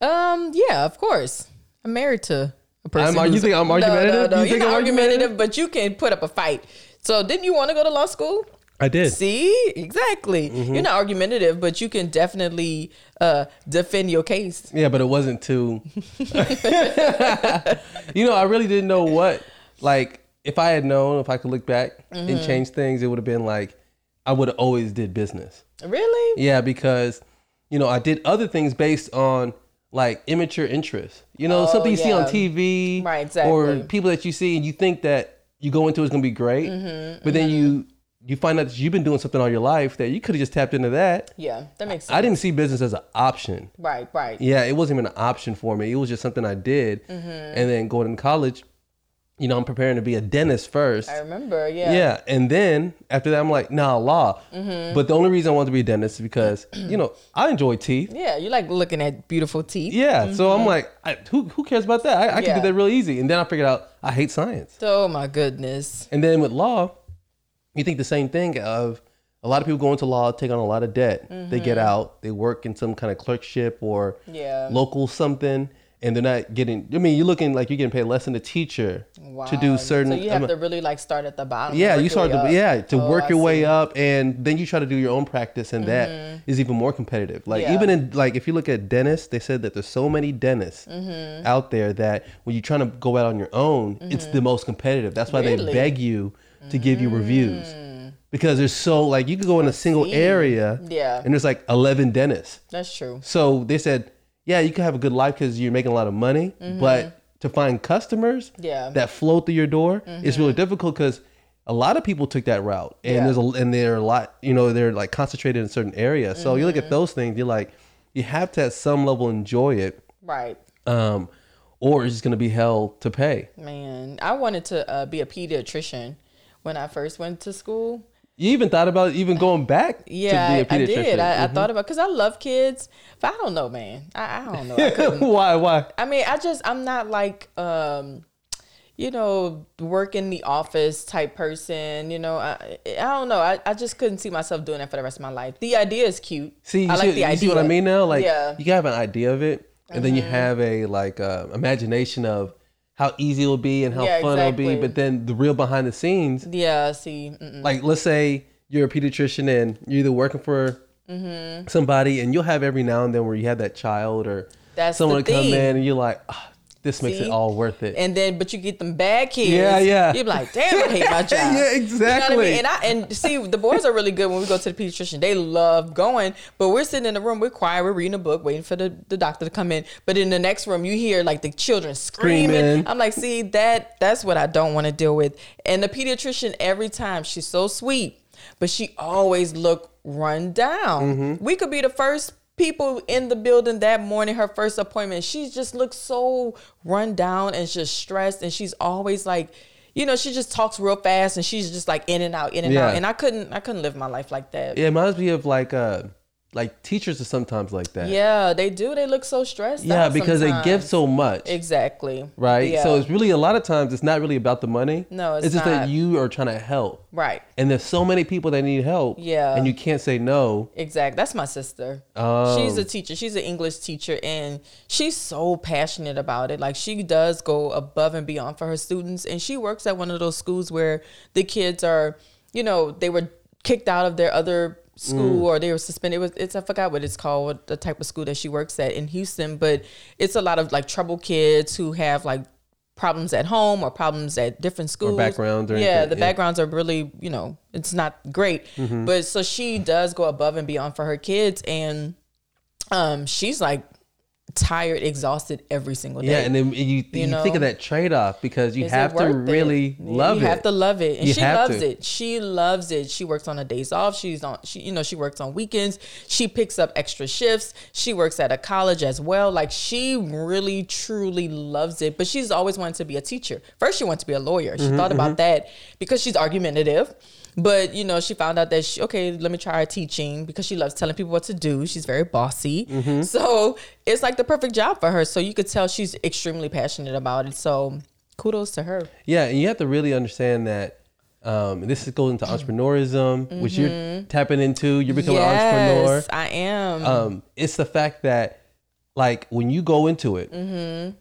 Um, yeah, of course. I'm married to a person. I'm- you think I'm No, argumentative? No, no, You you're think not I'm argumentative? argumentative, but you can put up a fight. So, didn't you want to go to law school? I did. See, exactly. Mm-hmm. You're not argumentative, but you can definitely uh, defend your case. Yeah, but it wasn't too. [laughs] you know, I really didn't know what. Like, if I had known, if I could look back and Mm-hmm. change things, it would have been like I would have always did business. Really? Yeah, because you know I did other things based on like immature interest. You know, oh, something you yeah. see on TV, right? Exactly. Or people that you see and you think that you go into is gonna be great, mm-hmm, but mm-hmm. then you you find out that you've been doing something all your life that you could have just tapped into that. Yeah, that makes sense. I didn't see business as an option. Right, right. Yeah, it wasn't even an option for me. It was just something I did. Mm-hmm. And then going to college, you know, I'm preparing to be a dentist first. I remember, yeah. Yeah, and then after that, I'm like, nah, law. Mm-hmm. But the only reason I wanted to be a dentist is because, [clears throat] you know, I enjoy teeth. Yeah, you like looking at beautiful teeth. Yeah, mm-hmm. so I'm mm-hmm. like, I, who who cares about that? I, I yeah. can do that real easy. And then I figured out I hate science. Oh my goodness. And then with law, you think the same thing of a lot of people go into law, take on a lot of debt. Mm-hmm. They get mm-hmm. out, they work in some kind of clerkship or yeah. local something, and they're not getting. I mean, you're looking like you're getting paid less than a teacher wow. to do certain. So you have to really like start at the bottom. Yeah, you start to yeah to oh, work your way up, and then you try to do your own practice, and mm-hmm. that is even more competitive. Like yeah. even in like if you look at dentists, they said that there's so many dentists mm-hmm. out there that when you're trying to go out on your own, it's the most competitive. That's why really? they beg you to give you reviews mm. because there's so like you could go in a single area yeah and there's like 11 dentists that's true so they said yeah you can have a good life because you're making a lot of money mm-hmm. but to find customers yeah. that flow through your door mm-hmm. is really difficult because a lot of people took that route and yeah. there's a and they're a lot you know they're like concentrated in certain areas so mm-hmm. you look at mm-hmm. those things you're like you have to at some level enjoy it right um or it's just going to be hell to pay man i wanted to uh, be a pediatrician when I first went to school. You even thought about even going back? Yeah, I, I, did. I, mm-hmm. I, thought about because I love kids, but I don't know, man. I, I don't know. [laughs] why? Why? I mean, I just I'm not like um, you know, work in the office type person. You know, I I don't know. I, I just couldn't see myself doing that for the rest of my life. The idea is cute. See, I like see, the idea. see what I mean now? Like, yeah. you have an idea of it, and mm-hmm. then you mm-hmm. have a like uh, imagination of how easy it'll be and how yeah, fun exactly. it'll be, but then the real behind the scenes. Yeah, see. Mm-mm. Like, let's say you're a pediatrician and you're either working for mm-hmm. somebody, and you'll have every now and then where you have that child or That's someone come in and you're like, oh, this makes See? it all worth it. And then, but you get them bad kids. Yeah, yeah. You're like, damn, I hate my [laughs] job. yeah, exactly. You know what I mean? And I and see, the boys are really good when we go to the pediatrician. They love going, but we're sitting in the room, we're quiet, we're reading a book, waiting for the, the doctor to come in. But in the next room, you hear like the children screaming. screaming. I'm like, see, that that's what I don't want to deal with. And the pediatrician, every time, she's so sweet, but she always look run down. Mm-hmm. We could be the first people in the building that morning, her first appointment, she just looks so run down and just stressed. And she's always like, you know, she just talks real fast and she's just like in and out, in and yeah. out. And I couldn't, I couldn't live my life like that. Yeah, it reminds me of like, uh, like teachers are sometimes like that. Yeah, they do. They look so stressed. Yeah, because sometimes. they give so much. Exactly. Right. Yeah. So it's really a lot of times it's not really about the money. No, it's, it's just not. that you are trying to help. Right. And there's so many people that need help. Yeah. And you can't say no. Exactly. That's my sister. Oh. She's a teacher. She's an English teacher, and she's so passionate about it. Like she does go above and beyond for her students, and she works at one of those schools where the kids are, you know, they were kicked out of their other school mm. or they were suspended. It was it's I forgot what it's called, the type of school that she works at in Houston, but it's a lot of like trouble kids who have like problems at home or problems at different schools. Or backgrounds or Yeah, anything. the yeah. backgrounds are really, you know, it's not great. Mm-hmm. But so she does go above and beyond for her kids and um she's like tired, exhausted every single day. Yeah, and then you, you, you know? think of that trade off because you Is have to really it? love you it. You have to love it, and you she loves to. it. She loves it. She works on her days off. She's on. She you know she works on weekends. She picks up extra shifts. She works at a college as well. Like she really truly loves it. But she's always wanted to be a teacher. First, she wanted to be a lawyer. She mm-hmm, thought about mm-hmm. that because she's argumentative. But you know, she found out that she, okay, let me try teaching because she loves telling people what to do. She's very bossy, mm-hmm. so it's like the perfect job for her. So you could tell she's extremely passionate about it. So kudos to her. Yeah, and you have to really understand that. Um, this goes into entrepreneurism, mm-hmm. which you're mm-hmm. tapping into. You're becoming yes, an entrepreneur. Yes, I am. Um, it's the fact that, like, when you go into it, mm-hmm.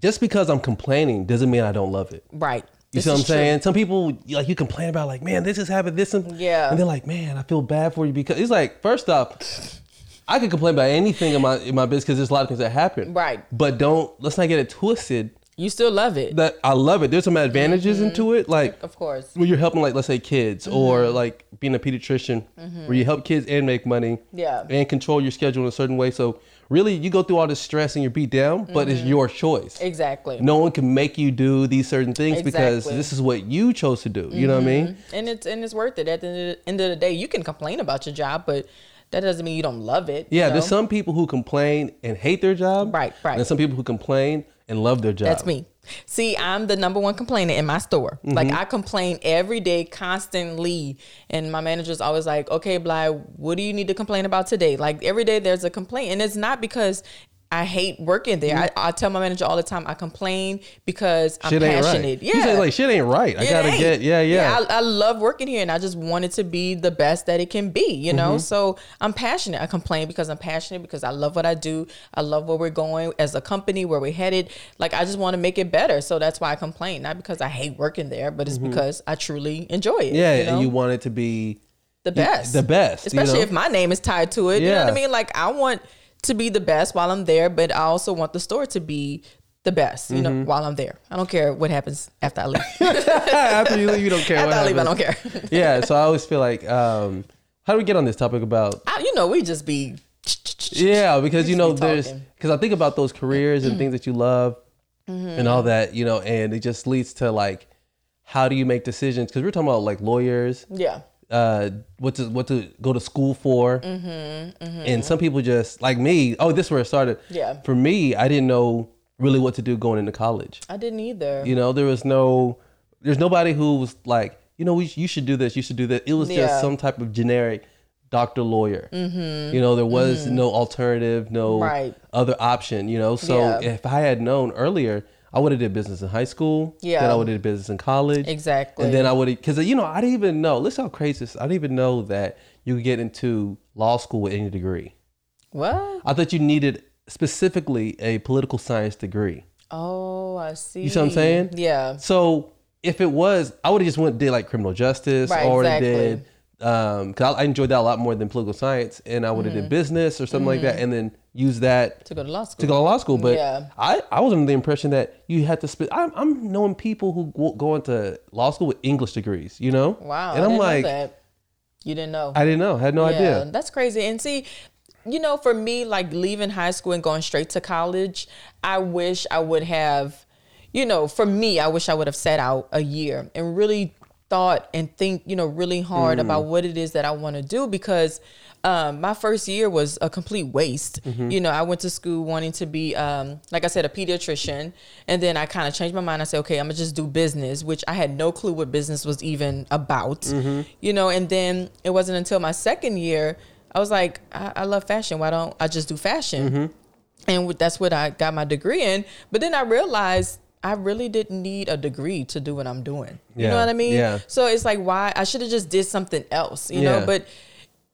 just because I'm complaining doesn't mean I don't love it. Right. You see what I'm saying? Some people like you complain about like, man, this has happened, this and yeah, and they're like, man, I feel bad for you because it's like, first off, I could complain about anything in my in my business because there's a lot of things that happen. Right. But don't let's not get it twisted. You still love it. That I love it. There's some advantages mm-hmm. into it, like of course when you're helping, like let's say kids, mm-hmm. or like being a pediatrician, mm-hmm. where you help kids and make money, yeah, and control your schedule in a certain way. So really you go through all this stress and you're beat down, but it's mm-hmm. your choice. Exactly. No one can make you do these certain things because this is what you chose to do. You know what I mm-hmm. mean? and it's and it's worth it. At the end of the day, you can complain about your job, but that doesn't mean you don't love it. you Yeah, there's some people who complain and hate their job. Right, right. And some people who complain and love their job. That's me. See, I'm the number one complainer in my store. Like mm-hmm. I complain every day, constantly, and my manager's always like, "Okay, Bly, what do you need to complain about today?" Like every day, there's a complaint, and it's not because. I hate working there. I, I tell my manager all the time. I complain because I'm Shit ain't passionate. right. Yeah, You say like shit ain't right. I It gotta ain't. get yeah, yeah. I, I love working here, and I just want it to be the best that it can be. You Mm-hmm. know, so I'm passionate. I complain because I'm passionate because I love what I do. I love where we're going as a company, where we're headed. Like I just want to make it better. So that's why I complain, not because I hate working there, but it's because I truly enjoy it. Mm-hmm. yeah, you know? and you want it to be the best, the best, you especially know? if my name is tied to it. You know what Yeah. I mean? Like I want to be the best while I'm there, but I also want the store to be the best. You Mm-hmm. know, while I'm there, I don't care what happens after I leave. [laughs] after you leave, you don't care. after what I leave, I don't care. yeah, so I always feel like, um, how do we get on this topic about? I, you know, we just be. Yeah, because you know, be there's because I think about those careers and things that you love and all that, you know, and it just leads to like, how do you make decisions? Because we're talking about like lawyers, Yeah. Uh, what to what to go to school for, and some people just like me. Oh, this is where it started. Yeah. For me, I didn't know really what to do going into college. I didn't either. You know, there was no, there's nobody who was like, you know, we, you should do this, you should do that. It was Yeah. just some type of generic doctor lawyer. Mm-hmm. You know, there was no alternative, no Right. other option. You know, so Yeah. if I had known earlier, I would have did business in high school. Yeah. Then I would have did business in college. Exactly. And then I would have, because you know, I didn't even know. Listen how crazy this. I didn't even know that you could get into law school with any degree. what? I thought you needed specifically a political science degree. Oh, I see. You see what I'm saying? Yeah. So if it was, I would have just went did like criminal justice Right, or exactly. did um because I, I enjoyed that a lot more than political science, and I would have Mm-hmm. did business or something like that, and then use that To go to law school. to go to law school. But Yeah. I I was under the impression that you had to spend. I'm, I'm knowing people who go, go into law school with English degrees, you know? Wow. And I I'm like. You didn't know. I didn't know, had no yeah, idea. That's crazy. And see, you know, for me, like leaving high school and going straight to college, I wish I would have, you know, for me, I wish I would have set out a year and really thought and think, you know, really hard hmm. about what it is that I want to do because um, my first year was a complete waste. You know, I went to school wanting to be, um, like I said, a pediatrician. And then I kind of changed my mind. I said, okay, I'm going to just do business, which I had no clue what business was even about. You know, and then it wasn't until my second year, I was like, I, I love fashion. Why don't I just do fashion? And with- that's what I got my degree in. But then I realized I really didn't need a degree to do what I'm doing. You Yeah, know what I mean? yeah. So it's like, why I should have just did something else, you Yeah. know? But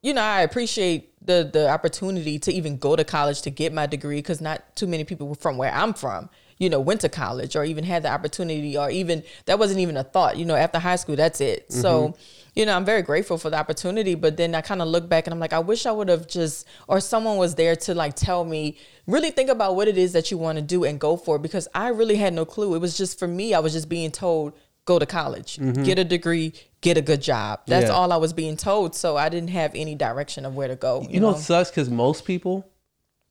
you know, I appreciate the the opportunity to even go to college to get my degree because not too many people from where I'm from, you know, went to college or even had the opportunity or even that wasn't even a thought. You know, after high school, that's it. So, mm-hmm. you know, I'm very grateful for the opportunity. But then I kind of look back and I'm like, I wish I would have just or someone was there to like tell me, really think about what it is that you want to do and go for it because I really had no clue. It was just for me, I was just being told go to college, get a degree, get a good job. That's Yeah. all I was being told. So I didn't have any direction of where to go. You, You know, know? it sucks because most people,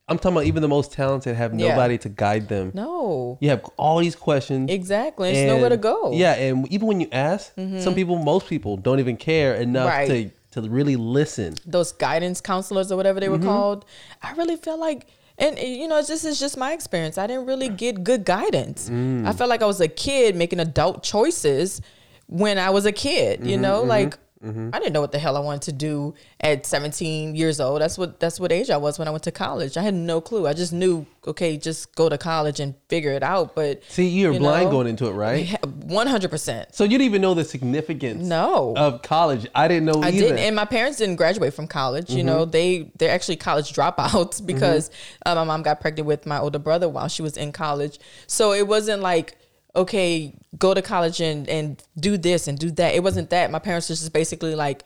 I'm talking about even the most talented, have Yeah. nobody to guide them. No. You have all these questions. Exactly. There's nowhere to go. Mm-hmm. Yeah, and even when you ask, some people, most people, don't even care enough Right. to to really listen. Those guidance counselors or whatever they Mm-hmm. were called. I really feel like and uh, you know, this is just my experience. I didn't really get good guidance. Mm. I felt like I was a kid making adult choices when I was a kid, Mm-hmm, you know, like Mm-hmm. I didn't know what the hell I wanted to do at 17 years old. That's what that's what age I was when I went to college. I had no clue. I just knew, okay, just go to college and figure it out. But See, you're you blind know, going into it, right? 100%. So you didn't even know the significance No. of college. I didn't know I either. didn't, and my parents didn't graduate from college. You know, mm-hmm. they they're actually college dropouts mm-hmm. because uh, my mom got pregnant with my older brother while she was in college. So it wasn't like okay, go to college and and do this and do that. It wasn't that. My parents was just basically like.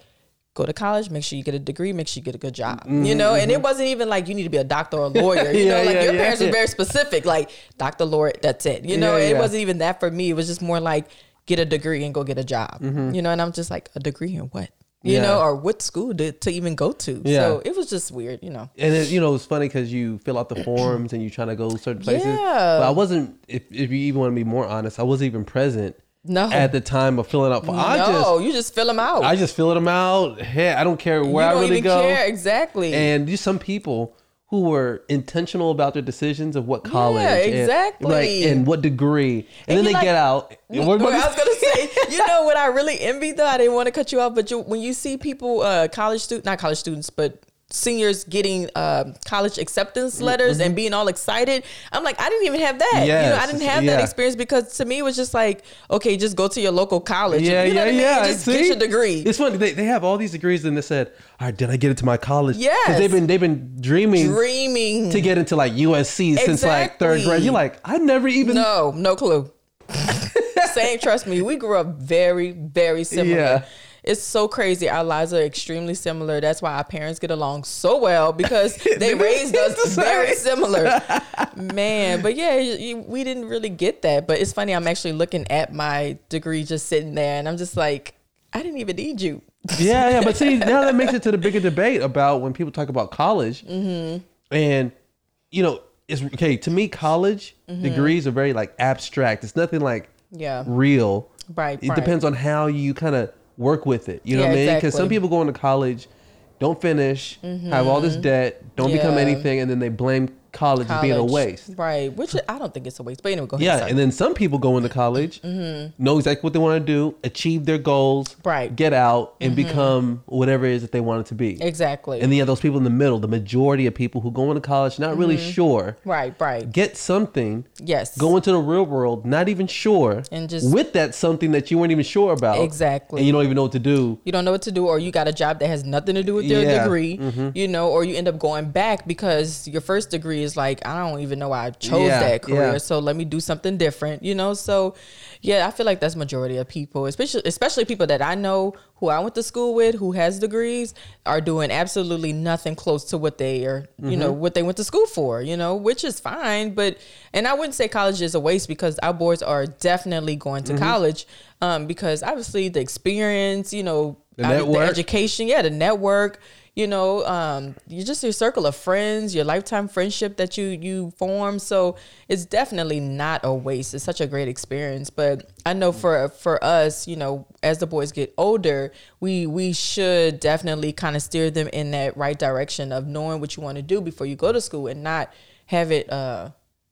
Go to college, make sure you get a degree, make sure you get a good job. You know, and it wasn't even like you need to be a doctor or a lawyer. You [laughs] know, like yeah, your yeah, parents yeah. were very specific, like doctor, lawyer, that's it. You know, Yeah, it yeah. wasn't even that for me. It was just more like get a degree and go get a job. Mm-hmm. You know, and I'm just like a degree in what? You Yeah. know, or what school to, to even go to. Yeah. So it was just weird, you know. And it, you know, it's funny because you fill out the forms and you're trying to go certain places. Yeah. But I wasn't. If, if you even want to be more honest, I wasn't even present No. at the time of filling out. form. I no, just, you just fill them out. I just filling them out. Hey, I don't care where you I really go. care exactly. And just some people who were intentional about their decisions of what college, and- exactly. right, and what degree, and, And then they like- get out. and we're gonna- [laughs] I was gonna say, you know what I really envy though. I didn't want to cut you off, but you, when you see people, uh, college student, not college students, but seniors getting um college acceptance letters and being all excited, I'm like, I didn't even have that. you know, I didn't have yeah. that experience because to me it was just like, okay, just go to your local college. Yeah, you know yeah, what I mean? yeah. Just See? get your degree. It's funny. They, they have all these degrees, and they said, "All right, did I get into my college?" Yes. they've been they've been dreaming Dreaming to get into like USC since like third grade. You're like, I never even. No, no clue. [laughs] Same, trust me. We grew up very, very similar. Yeah. It's so crazy. Our lives are extremely similar. That's why our parents get along so well because [laughs] they raised us very similar. [laughs] Man, but yeah, you, we didn't really get that. But it's funny. I'm actually looking at my degree just sitting there, and I'm just like, I didn't even need you. Yeah, yeah. But see, [laughs] now that makes it to the bigger debate about when people talk about college, Mm-hmm. and you know, it's okay to me. College Mm-hmm. degrees are very like abstract. It's nothing like Yeah. real. Right, It right. depends on how you kind of work with it. You know Yeah, what I mean? Because some people go into college, don't finish, have all this debt, don't become Mm-hmm. Anything, and then they blame college, as being a waste. Right. Which I don't think it's a waste. But anyway, go ahead. Yeah, sorry. and then some people go into college, know exactly what they want to do, achieve their goals, Mm-hmm. Right. Mm-hmm. get out, and become whatever it is that they want it to be. exactly. And then you have those people in the middle, the majority of people who go into college not really sure, right. Right. get something, Yes. go into the real world not even sure, And just- with that something that you weren't even sure about, Exactly. and you don't even know what to do. you don't know what to do or you got a job that has nothing to do with your Yeah. degree Mm-hmm. you know or you end up going back because your first degree is like i don't even know why i chose Yeah, that career yeah. so let me do something different you know so yeah i feel like that's majority of people especially especially people that i know who i went to school with who has degrees are doing absolutely nothing close to what they are you know Mm-hmm. what they went to school for you know which is fine but and i wouldn't say college is a waste because our boys are definitely going Mm-hmm. to college um, because obviously the experience you know The network. education, yeah, the network. You know, um, you just your circle of friends, your lifetime friendship that you you form. So it's definitely not a waste. It's such a great experience. But I know for for us, you know, as the boys get older, we we should definitely kind of steer them in that right direction of knowing what you want to do before you go to school and not have it uh,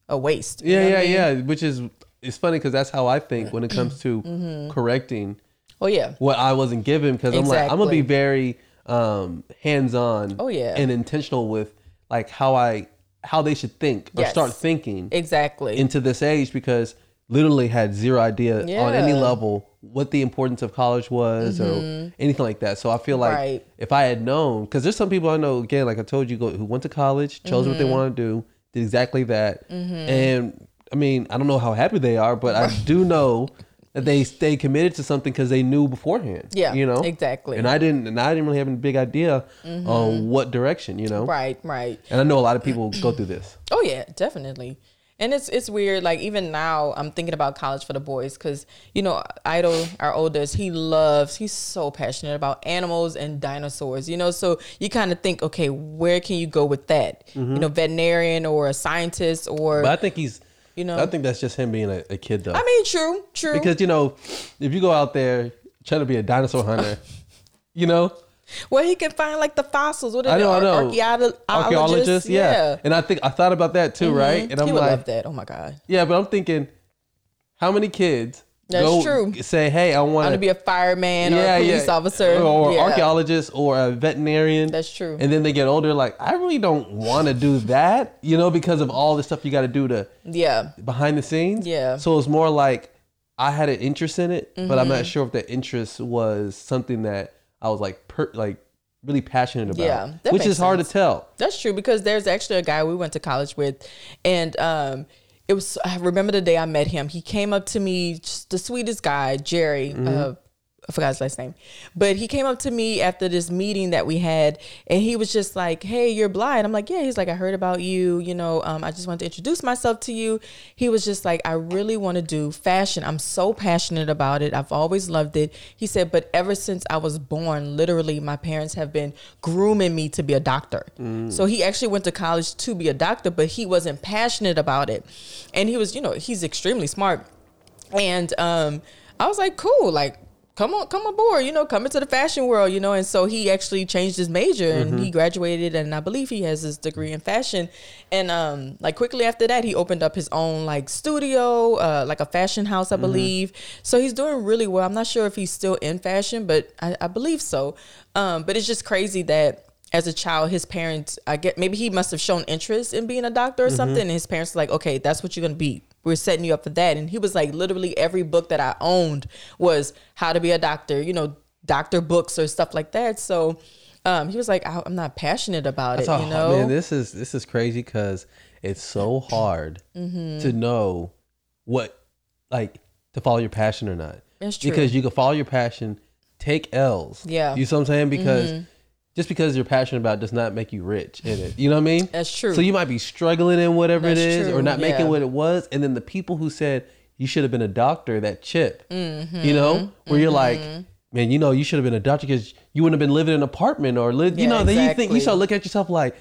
a waste. You Yeah, know yeah, I mean? yeah. Which is it's funny because that's how I think when it comes to [clears throat] Mm-hmm. correcting Oh yeah. what I wasn't given. Because I'm like I'm gonna be very um, hands on. Oh, yeah. and intentional with like how I how they should think or Yes. start thinking Exactly. into this age because literally had zero idea on any Mm-hmm. level what the importance of college was or anything like that. So I feel like Right. if I had known, because there's some people I know again, like I told you, go, who went to college, chose what they Mm-hmm. want to do, did exactly that, and I mean, I don't know how happy they are, but I do know that they stay committed to something because they knew beforehand. Yeah, you know exactly. Mm-hmm. And I didn't, and I didn't really have any big idea on what direction, you know. right. Right. And I know a lot of people go through this. Oh yeah, definitely. And it's it's weird. Like even now, I'm thinking about college for the boys because you know, Idol, our oldest, he loves. He's so passionate about animals and dinosaurs. You know, so you kind of think, okay, where can you go with that? You know, veterinarian or a scientist or But I think he's, You know? I think that's just him being a, a kid though. I mean, true, true. because you know, if you go out there trying to be a dinosaur hunter, [laughs] you know, well, he can find like the fossils. What are I know, I know, Archaeolo- archaeologists, yeah. yeah. And I think I thought about that too, right? Mm-hmm. And I'm would like, love that. Oh my god. yeah, but I'm thinking, how many kids That's go true. say, hey, I want to be a fireman or a police officer or Yeah. archaeologist or a veterinarian. That's true. And then they get older, like I really don't want to do that, you know, because of all the stuff you got to do to Yeah. behind the scenes. Yeah. So it's more like I had an interest in it, but I'm Mm-hmm. not sure if that interest was something that I was like per, like really passionate about. Yeah, which is hard to tell. That's true because there's actually a guy we went to college with, and um, it was. I remember the day I met him. He came up to me, just the sweetest guy, Jerry. Mm-hmm. Uh, I forgot his last name, but he came up to me after this meeting that we had, and he was just like, "Hey, you're Bly." I'm like, "Yeah." He's like, "I heard about you. You know, um, I just wanted to introduce myself to you." He was just like, "I really want to do fashion. I'm so passionate about it. I've always loved it." He said, "But ever since I was born, literally, my parents have been grooming me to be a doctor. Mm. So he actually went to college to be a doctor, but he wasn't passionate about it, and he was, you know, he's extremely smart, and um, I was like, cool, like come on come aboard you know come into the fashion world you know and so he actually changed his major and mm-hmm. he graduated and i believe he has his degree in fashion and um like quickly after that he opened up his own like studio uh like a fashion house i mm-hmm. believe so he's doing really well i'm not sure if he's still in fashion but i, I believe so um but it's just crazy that as a child, his parents, I get maybe he must have shown interest in being a doctor or mm-hmm. something. And his parents were like, okay, that's what you're gonna be we're setting you up for that. And he was like, literally every book that I owned was how to be a doctor, you know, doctor books or stuff like that. So um, he was like, I'm not passionate about it. you know, man, this is this is crazy because it's so hard mm-hmm. to know what like to follow your passion or not. That's true. Because you can follow your passion, take L's. Yeah. You see what I'm saying? Because mm-hmm just because you're passionate about does not make you rich in it. You know what I mean? That's true. So you might be struggling in whatever That's it is true. or not making yeah. what it was. And then the people who said you should have been a doctor, that chip, mm-hmm. you know, where mm-hmm. you're like, man, you know, you should have been a doctor because you wouldn't have been living in an apartment or live, you know, exactly. then you think, you start looking at yourself like,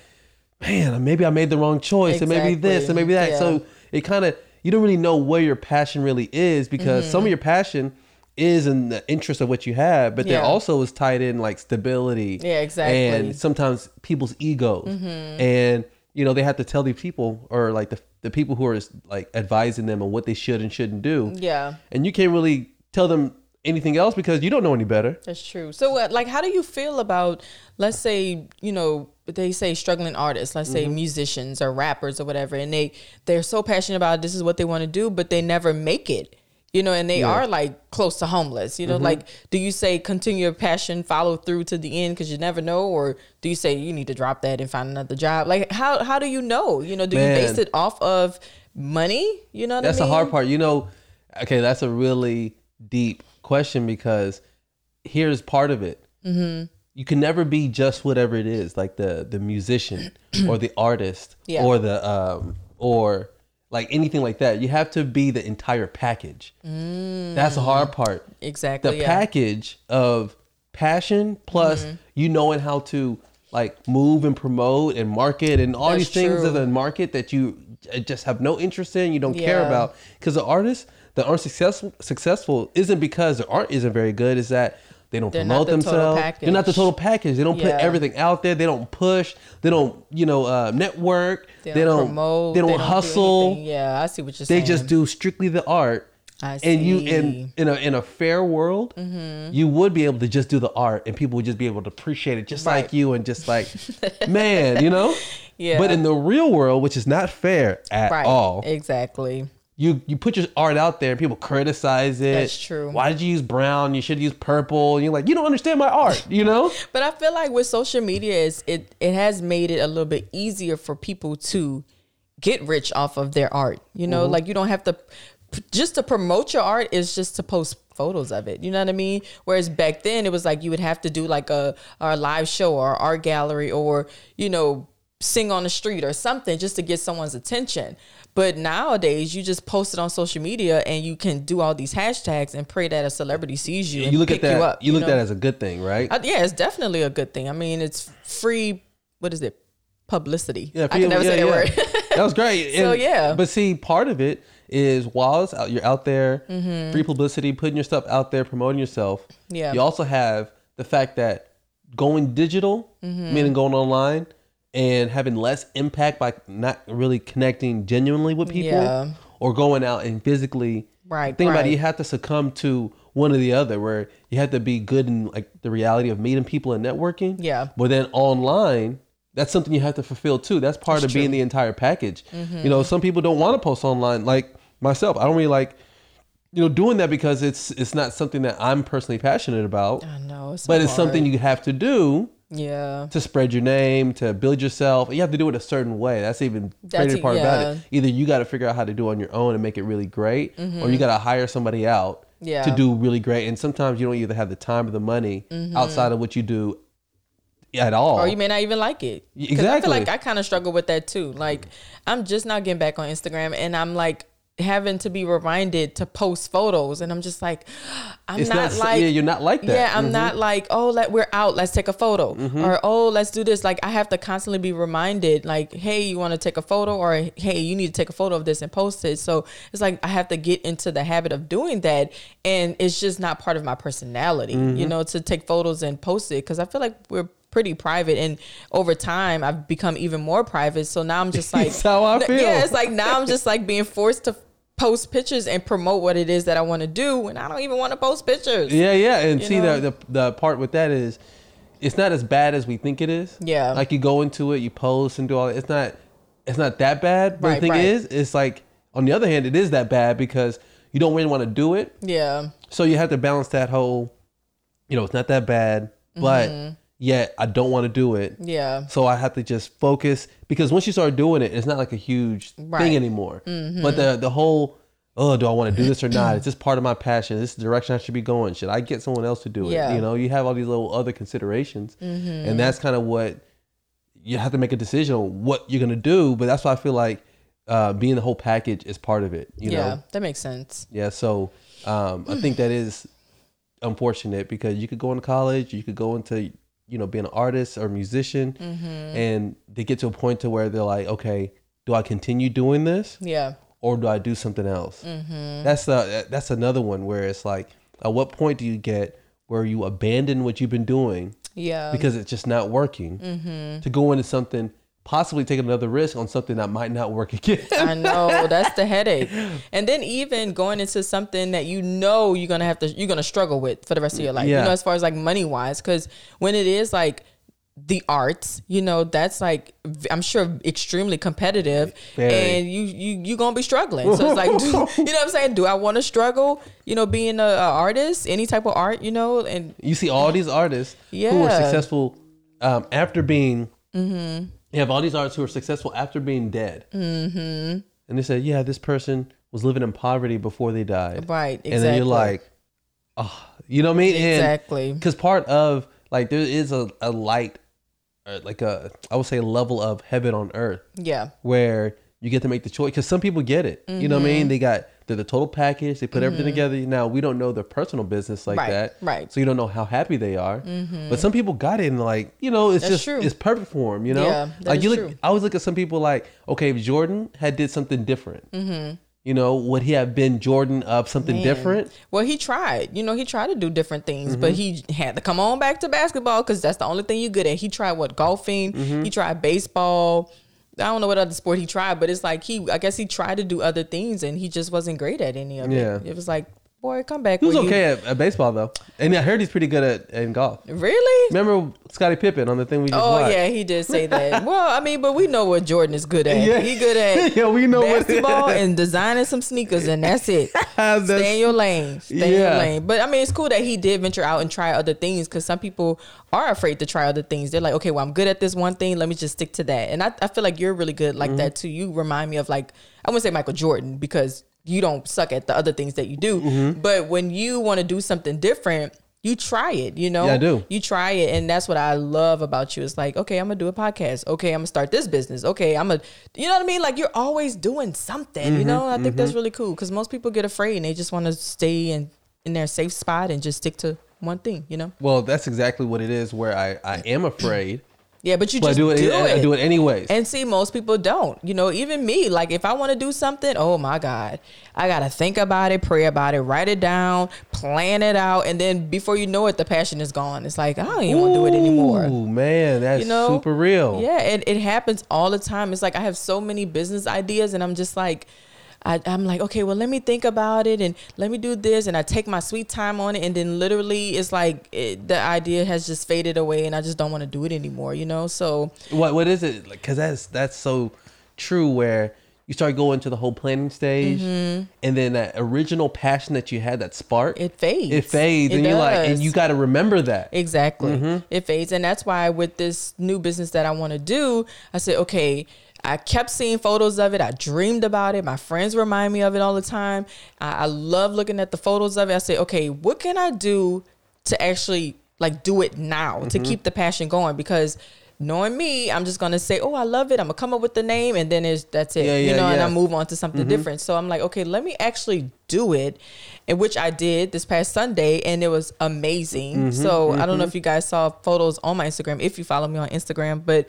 man, maybe I made the wrong choice exactly. and maybe this and maybe that. Yeah. So it kind of, you don't really know where your passion really is because mm-hmm. some of your passion – is in the interest of what you have, but yeah. there also is tied in like stability. Yeah, exactly. And sometimes people's egos. Mm-hmm. And, you know, they have to tell the people or like the, the people who are like advising them on what they should and shouldn't do. Yeah. And you can't really tell them anything else because you don't know any better. That's true. So, uh, like, how do you feel about, let's say, you know, they say struggling artists, let's say mm-hmm. musicians or rappers or whatever, and they they're so passionate about this is what they want to do, but they never make it you know, and they yeah. are like close to homeless. You know, mm-hmm. like do you say continue your passion, follow through to the end because you never know, or do you say you need to drop that and find another job? Like how how do you know? You know, do Man. you base it off of money? You know, that's I mean? the hard part. You know, okay, that's a really deep question because here's part of it. Mm-hmm. You can never be just whatever it is, like the the musician [clears throat] or the artist yeah. or the um or like anything like that. You have to be the entire package. Mm. That's the hard part. Exactly. The yeah. package of passion plus mm-hmm. you knowing how to like move and promote and market and all That's these things of the market that you just have no interest in, you don't yeah. care about. Because the artists that aren't successful successful isn't because their art isn't very good. Is that they don't They're promote the themselves. They're not the total package. They don't yeah. put everything out there. They don't push. They don't, you know, uh, network. They don't, they don't promote. They don't, they don't hustle. Do yeah, I see what you're saying. They just do strictly the art. I see. And you in in a in a fair world, mm-hmm. you would be able to just do the art, and people would just be able to appreciate it, just right. like you, and just like, [laughs] man, you know. Yeah. But in the real world, which is not fair at right. all, exactly you you put your art out there and people criticize it. That's true. Why did you use brown? You should use purple. And you're like, you don't understand my art, [laughs] you know? but I feel like with social media is it it has made it a little bit easier for people to get rich off of their art. You know, mm-hmm. like you don't have to just to promote your art is just to post photos of it. You know what I mean? Whereas back then it was like you would have to do like a, a live show or art gallery or, you know, sing on the street or something just to get someone's attention. But nowadays, you just post it on social media and you can do all these hashtags and pray that a celebrity sees you. you look at that. You, up, you, you look know? at that as a good thing, right? Uh, yeah, it's definitely a good thing. I mean, it's free. What is it? Publicity. Yeah, I can never yeah, say that word. [laughs] that was great. [laughs] so yeah, but see, part of it is while out, you're out there, mm-hmm. free publicity, putting your stuff out there, promoting yourself. Yeah. You also have the fact that going digital, mm-hmm. meaning going online and having less impact by not really connecting genuinely with people yeah. or going out and physically right think right. about it you have to succumb to one or the other where you have to be good in like the reality of meeting people and networking yeah but then online that's something you have to fulfill too that's part that's of true. being the entire package mm-hmm. you know some people don't want to post online like myself i don't really like you know doing that because it's it's not something that i'm personally passionate about i know it's but it's something you have to do yeah. To spread your name, to build yourself. You have to do it a certain way. That's even That's crazy part yeah. about it. Either you got to figure out how to do it on your own and make it really great, mm-hmm. or you got to hire somebody out Yeah. to do really great. And sometimes you don't either have the time or the money outside of what you do at all. Mm-hmm. or you may not even like it. 'Cause I feel like I kind of struggle with that too. Like I'm just not getting back on Instagram, and I'm like having to be reminded to post photos, and I'm just like, I'm it's not, not, like yeah, you're not like that. Mm-hmm. Yeah, I'm not like, oh, let we're out, let's take a photo, or oh, let's do this. Like I have to constantly be reminded, like, hey, you want to take a photo, or hey, you need to take a photo of this and post it. So it's like I have to get into the habit of doing that, and it's just not part of my personality, Mm-hmm. you know, to take photos and post it because I feel like we're pretty private and over time I've become even more private so now I'm just [laughs] like That's how I feel. yeah it's like now I'm just like being forced to post pictures and promote what it is that I want to do and I don't even want to post pictures Yeah, yeah. And You see know? the, the the part with that is it's not as bad as we think it is. Yeah. Like you go into it, you post and do all That. it's not it's not that bad. But Right, the thing right. is, it's like on the other hand, it is that bad because you don't really want to do it. yeah So you have to balance that whole, you know, it's not that bad, but mm-hmm. Yet I don't want to do it. Mm-hmm. yeah So I have to just focus because once you start doing it, it's not like a huge Right. thing anymore. But the the whole oh, do I want to do this or not? It's just part of my passion. This is the direction I should be going. Should I get someone else to do it? Yeah. You know, you have all these little other considerations, and that's kind of what you have to make a decision on what you're gonna do. But that's why I feel like uh, being the whole package is part of it. You yeah know, that makes sense yeah. So um, I think that is unfortunate because you could go into college, you could go into you know being an artist or musician, mm-hmm. and they get to a point to where they're like, okay, do I continue doing this? Yeah. Or do I do something else? Mm-hmm. That's the that's another one where it's like, at what point do you get where you abandon what you've been doing yeah. because it's just not working? Mm-hmm. To go into something possibly take another risk on something that might not work [laughs] again. I know that's the headache. [laughs] And then even going into something that you know you're gonna have to you're gonna struggle with for the rest of your life. Yeah. You know, as far as like money wise, because when it is like the arts, you know, that's like i'm sure extremely competitive, Very. and you you you gonna be struggling. So it's like, do, [laughs] you know what I'm saying? Do I want to struggle? You know, being a, a artist, any type of art, you know, and you see all these artists who are successful um, after being you have all these artists who are successful after being dead mm-hmm. and they say yeah this person was living in poverty before they died Right, Exactly. and then you're like oh you know what i mean Exactly. because part of like there is a, a light uh, like a i would say a level of heaven on earth yeah, where you get to make the choice because some people get it you know what i Mm-hmm. mean they got they're the total package they put everything together now we don't know their personal business like Right, that right. Mm-hmm. so you don't know how happy they are but some people got it and like you know it's That's just true. it's perfect for them you know Yeah, like you look true. i always look at some people like okay if jordan had did something different Mm-hmm. you know would he have been jordan of something Man. different Well, he tried. You know, he tried to do different things, Mm-hmm. but he had to come on back to basketball because that's the only thing you're good at. He tried what golfing. Mm-hmm. He tried baseball. I don't know what other sport he tried, but it's like he. I guess he tried to do other things, and he just wasn't great at any of Yeah. it. It was like, boy, come back. he was okay at, at baseball though and i heard he's pretty good at in golf Really? remember scottie pippen on the thing we just Oh watched yeah, he did say that. [laughs] well, I mean, but we know what Jordan is good at. Yeah. He good at [laughs] Yeah, we know what- basketball and designing some sneakers, and that's it. [laughs] That's- Stay in your lane. Stay in your lane. But I mean, it's cool that he did venture out and try other things because some people are afraid to try other things. They're like, okay, well, I'm good at this one thing. Let me just stick to that. And I, I feel like you're really good Mm-hmm. like that too. You remind me of like I wouldn't say Michael Jordan because you don't suck at the other things that you do. Mm-hmm. But when you want to do something different. You try it, you know. Yeah, I do. You try it, and that's what I love about you. It's like, okay, I'm gonna do a podcast. Okay, I'm gonna start this business. Okay, I'm gonna, you know what I mean? Like you're always doing something. Mm-hmm, You know, I think that's really cool because most people get afraid and they just want to stay in in their safe spot and just stick to one thing. You know? well that's exactly what it is where i i am afraid Yeah, but you but I just do it, do I, it. I do it anyways And see, most people don't. You know, even me, like if I want to do something, oh my God, I got to think about it, pray about it, write it down, plan it out. And then before you know it, the passion is gone. It's like, I don't even want to do it anymore. Ooh, man, that's You know? super real. Yeah, it, it happens all the time. It's like I have so many business ideas, and I'm just like, I, I'm like, okay, well, let me think about it and let me do this. And I take my sweet time on it. And then literally, it's like it, the idea has just faded away, and I just don't want to do it anymore, you know? So, What what is it? Because that's that's so true. Where you start going to the whole planning stage, and then that original passion that you had, that spark, Mm-hmm. It fades. It fades, It and you're like, and you got to remember that. Exactly. Mm-hmm. It fades. And that's why with this new business that I want to do, I said, okay, I kept seeing photos of it. I dreamed about it. My friends remind me of it all the time. I, I love looking at the photos of it. I say, okay, what can I do to actually like do it now mm-hmm. to keep the passion going? Because knowing me, I'm just gonna say, "Oh, I love it." I'm gonna come up with the name, and then it's that's it, yeah, yeah, you know. Yeah. And I move on to something mm-hmm. different. So I'm like, okay, let me actually do it, and which I did this past Sunday, and it was amazing. Mm-hmm, so mm-hmm. I don't know mm-hmm. if you guys saw photos on my Instagram, if you follow me on Instagram, but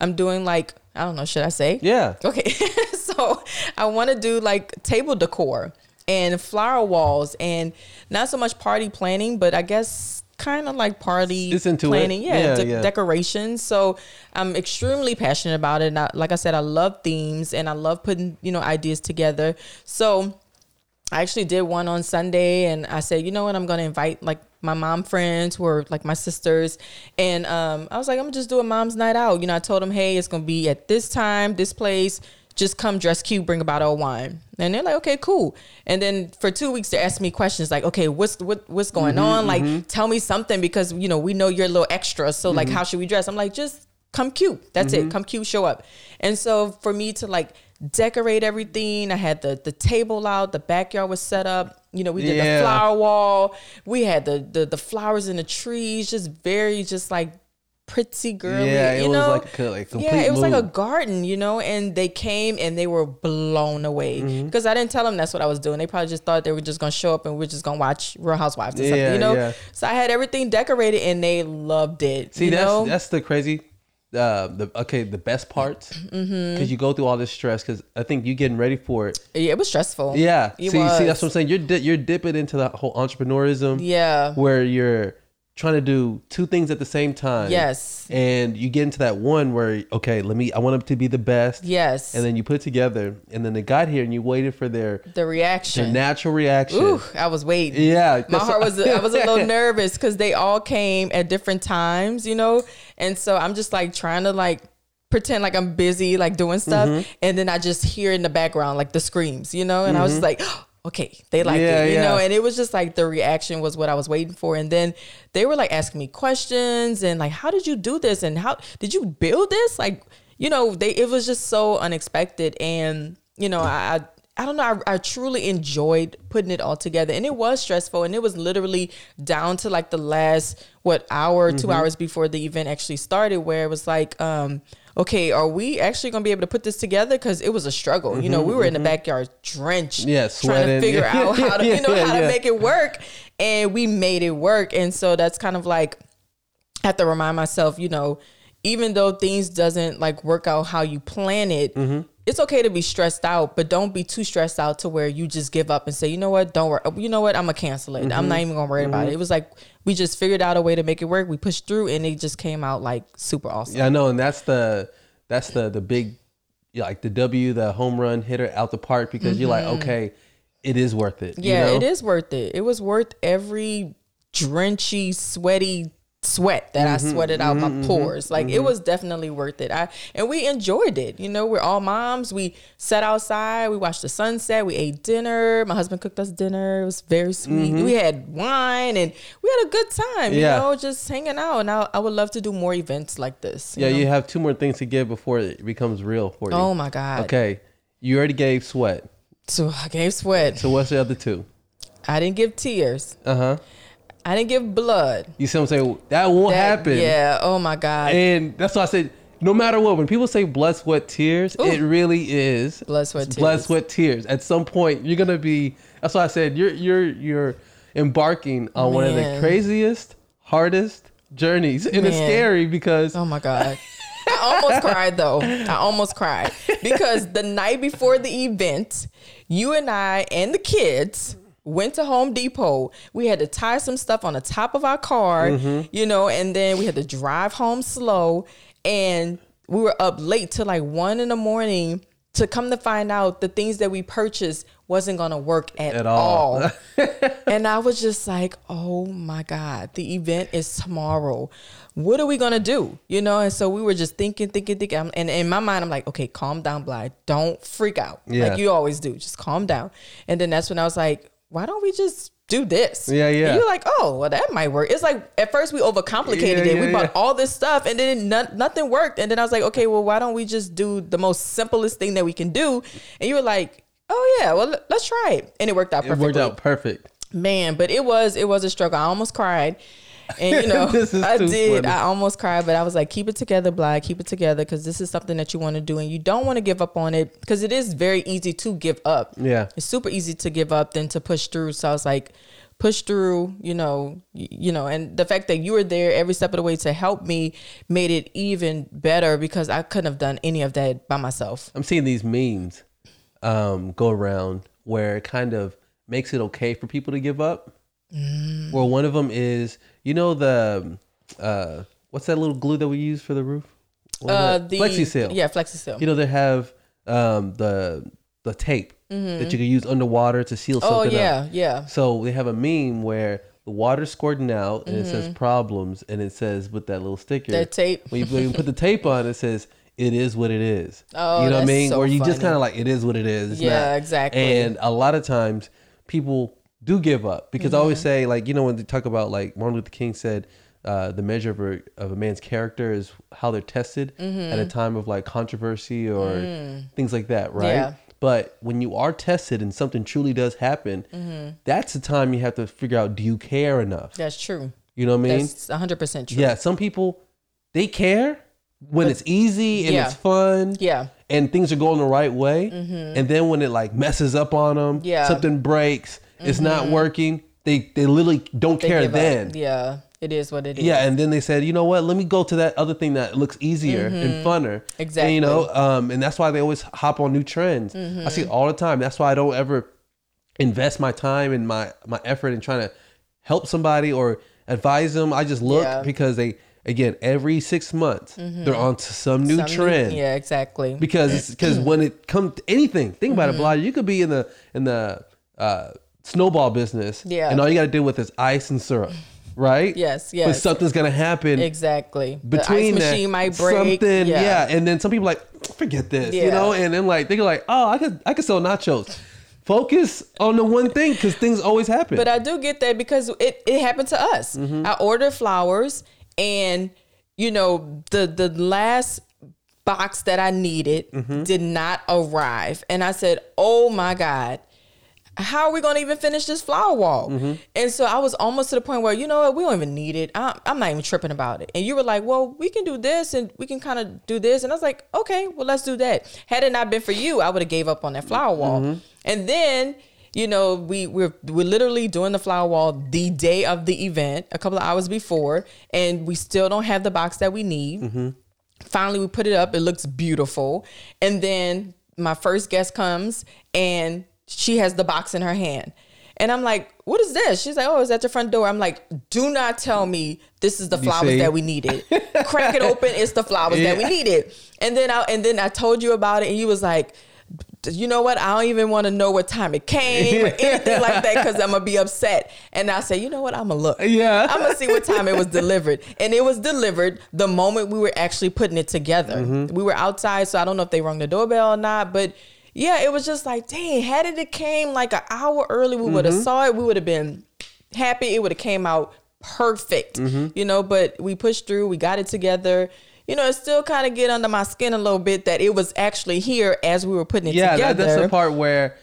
I'm doing like I don't know, should I say? Yeah. Okay. [laughs] so I want to do like table decor and flower walls and not so much party planning, but I guess kind of like party it's into planning, it. yeah, yeah, de- yeah, decorations. So I'm extremely passionate about it. And I, like I said, I love themes and I love putting you know ideas together. So I actually did one on Sunday, and I said, you know what, I'm gonna invite like my mom friends who are like my sisters, and um, I was like, I'm gonna just do a mom's night out. You know, I told them, hey, it's gonna be at this time, this place just come dress cute, bring a bottle of wine. And they're like, okay, cool. And then for two weeks, they asked me questions like, okay, what's what, what's going mm-hmm, on? Like, mm-hmm. tell me something because you know we know you're a little extra. So mm-hmm. like, how should we dress? I'm like, just come cute. That's it. Mm-hmm. Come cute, show up. And so for me to like decorate everything, I had the the table out, the backyard was set up. You know, we did yeah. the flower wall. We had the, the the flowers in the trees, just very just like pretty girly. Yeah, it you know? was like a like yeah, it was mood. like a garden, you know. And they came and they were blown away mm-hmm. because I didn't tell them that's what I was doing. They probably just thought they were just gonna show up and we are just gonna watch Real Housewives or yeah, something, you know. Yeah. So I had everything decorated and they loved it. See, that's know? that's the crazy. Uh, the okay, the best parts because mm-hmm. you go through all this stress. Because I think you getting ready for it. Yeah, it was stressful. Yeah, it see, was. see, that's what I'm saying. You're di- you're dipping into that whole entrepreneurism. Yeah, where you're trying to do two things at the same time. Yes. And you get into that one where, okay, let me, I want them to be the best. Yes. And then you put it together and then they got here and you waited for their, the reaction, their natural reaction. Ooh, I was waiting. Yeah. My heart was, I was a little [laughs] nervous because they all came at different times, you know? And so I'm just like trying to like, pretend like I'm busy, like doing stuff, mm-hmm. and then I just hear in the background like the screams, you know, and mm-hmm. I was mm-hmm. like, okay, they like yeah, it, you yeah. know, and it was just like the reaction was what I was waiting for. And then they were like asking me questions and like, how did you do this? And how did you build this? Like, you know, they, it was just so unexpected. And, you know, I, I don't know. I, I, truly enjoyed putting it all together, and it was stressful. And it was literally down to like the last what hour, mm-hmm. two hours before the event actually started, where it was like, um, okay, are we actually gonna be able to put this together? Because it was a struggle. Mm-hmm, you know, we were mm-hmm. in the mm-hmm. backyard drenched, yeah, trying to figure [laughs] out how to, you know, yeah, how to make it work, and we made it work. And so that's kind of like I have to remind myself, you know, even though things doesn't like work out how you plan it. Mm-hmm it's okay to be stressed out, but don't be too stressed out to where you just give up and say, you know what, don't worry. You know what, I'm gonna cancel it. Mm-hmm. I'm not even gonna worry mm-hmm. about it. It was like we just figured out a way to make it work. We pushed through, and it just came out like super awesome. Yeah, I know, and that's the that's the the big like the W, the home run hitter out the park because mm-hmm. you're like, mm-hmm. okay, it is worth it. Yeah, you know? it is worth it. It was worth every drenchy, sweaty sweat that mm-hmm, I sweated out mm-hmm, my pores. Like mm-hmm. it was definitely worth it. I and we enjoyed it. You know, we're all moms. We sat outside, we watched the sunset, we ate dinner. My husband cooked us dinner. It was very sweet. Mm-hmm. We had wine and we had a good time, you know, just hanging out. And I, I would love to do more events like this. You yeah, know? you have two more things to give before it becomes real for you. Oh my God. Okay. You already gave sweat. So I gave sweat. So what's the other two? I didn't give tears. Uh-huh. I didn't give blood. You see what I'm saying? That won't that, happen. Yeah. Oh my God. And that's why I said, no matter what, when people say blood, sweat, tears, Ooh. it really is blood, sweat, tears. blood, sweat, tears. At some point, you're gonna be. That's why I said you're you're you're embarking on Man. one of the craziest, hardest journeys, and Man. it's scary because. Oh my God. I almost [laughs] cried though. I almost cried because the night before the event, you and I and the kids went to Home Depot. We had to tie some stuff on the top of our car, mm-hmm. you know, and then we had to drive home slow. And we were up late till like one in the morning to come to find out the things that we purchased wasn't gonna work at, at all. all. [laughs] and I was just like, oh my God, the event is tomorrow. What are we gonna do? You know, and so we were just thinking, thinking, thinking. And in my mind, I'm like, okay, calm down, Bly. Don't freak out. Yeah. Like you always do. Just calm down. And then that's when I was like, why don't we just do this. Yeah, yeah. And you're like, oh, well, that might work. It's like at first we overcomplicated Yeah, it. yeah, we bought yeah. all this stuff, and then no, nothing worked. And then I was like, okay, well, why don't we just do the most simplest thing that we can do? And you were like, oh yeah, well, let- let's try it, and it worked out It worked out perfect. Man, but it was it was a struggle. I almost cried. And you know, [laughs] I did. funny. I almost cried, but I was like, keep it together, Bly, keep it together because this is something that you want to do and you don't want to give up on it because it is very easy to give up. Yeah. It's super easy to give up than to push through. So I was like, push through, you know, you know, and the fact that you were there every step of the way to help me made it even better because I couldn't have done any of that by myself. I'm seeing these memes um, go around where it kind of makes it okay for people to give up. Mm. Where one of them is, you know, the uh, what's that little glue that we use for the roof? Uh, the Flexi seal. Yeah, flexi seal. You know, they have um, the the tape that you can use underwater to seal Mm-hmm. oh something yeah, up. yeah. So they have a meme where the water's squirting out and it says problems and it says with that little sticker. Mm-hmm. That tape. When you, when you put the tape on, it says it is what it is. [laughs] Oh, you know what I mean? so Where you just kind of like it is what it is. It's Yeah, not. exactly. And a lot of times people do give up because I Mm-hmm. always say like you know when they talk about like Martin Luther King said. Uh, the measure of a, of a man's character is how they're tested Mm-hmm. at a time of like controversy or things like that, right? Mm. Yeah. But when you are tested and something truly does happen, Mm-hmm. that's the time you have to figure out do you care enough? That's true. You know what I mean? That's 100% true. Yeah, some people they care when it's easy and Yeah. it's fun. Yeah. And things are going the right way. And then when it like messes up on them, Mm-hmm. Yeah. Mm-hmm. something breaks, it's not working, they they literally don't They care give up. then. Yeah, it is what it is. Yeah, and then they said, you know what? Let me go to that other thing that looks easier and funner. Mm-hmm. Exactly. And, you know, um, and that's why they always hop on new trends. I Mm-hmm. see it all the time. That's why I don't ever invest my time and my my effort in trying to help somebody or advise them. I just look Yeah. because they again every six months they're on to some new Mm-hmm. Some new- trend. yeah, exactly. Because because when it comes to anything, think about Mm-hmm. it, Bly. You could be in the in the uh, snowball business, Yeah. and all you got to deal with is ice and syrup, right? Yes, [laughs] Yes. But something's gonna happen exactly. between the ice that, machine might break. Something, yeah. yeah. And then some people like forget this, you know, and then like they're like, oh, I could I could sell nachos. Focus on the one thing because things always happen. But I do get that because it, it happened to us. Mm-hmm. I ordered flowers and you know the the last box that I needed Mm-hmm. did not arrive. And I said, "Oh my god, how are we going to even finish this flower wall?" Mm-hmm. And so I was almost to the point where, you know what, we don't even need it. I'm, I'm not even tripping about it. And you were like, "Well, we can do this and we can kind of do this." And I was like, "Okay, well, let's do that." Had it not been for you, I would have gave up on that flower wall. Mm-hmm. And then you know, we we're we're literally doing the flower wall the day of the event, a couple of hours before, and we still don't have the box that we need. Mm-hmm. Finally, we put it up. It looks beautiful, and then my first guest comes, and she has the box in her hand. And I'm like, what is this? She's like, oh, it's at the front door. I'm like, do not tell me this is the flowers that we needed. Crack it open, it's the flowers that we needed. And then I and then I told you about it, and you was like, you know what? I don't even want to know what time it came or anything like that because I'm gonna be upset. And I say, you know what? I'm gonna look. Yeah. I'm gonna see what time it was delivered. And it was delivered the moment we were actually putting it together. Mm-hmm. We were outside, so I don't know if they rung the doorbell or not, but yeah, it was just like, dang, had it came like an hour early, we would have Mm-hmm. saw it. We would have been happy. It would have came out perfect, Mm-hmm. you know. But we pushed through. We got it together. You know, it still kind of get under my skin a little bit that it was actually here as we were putting it together. yeah, that, that's the part where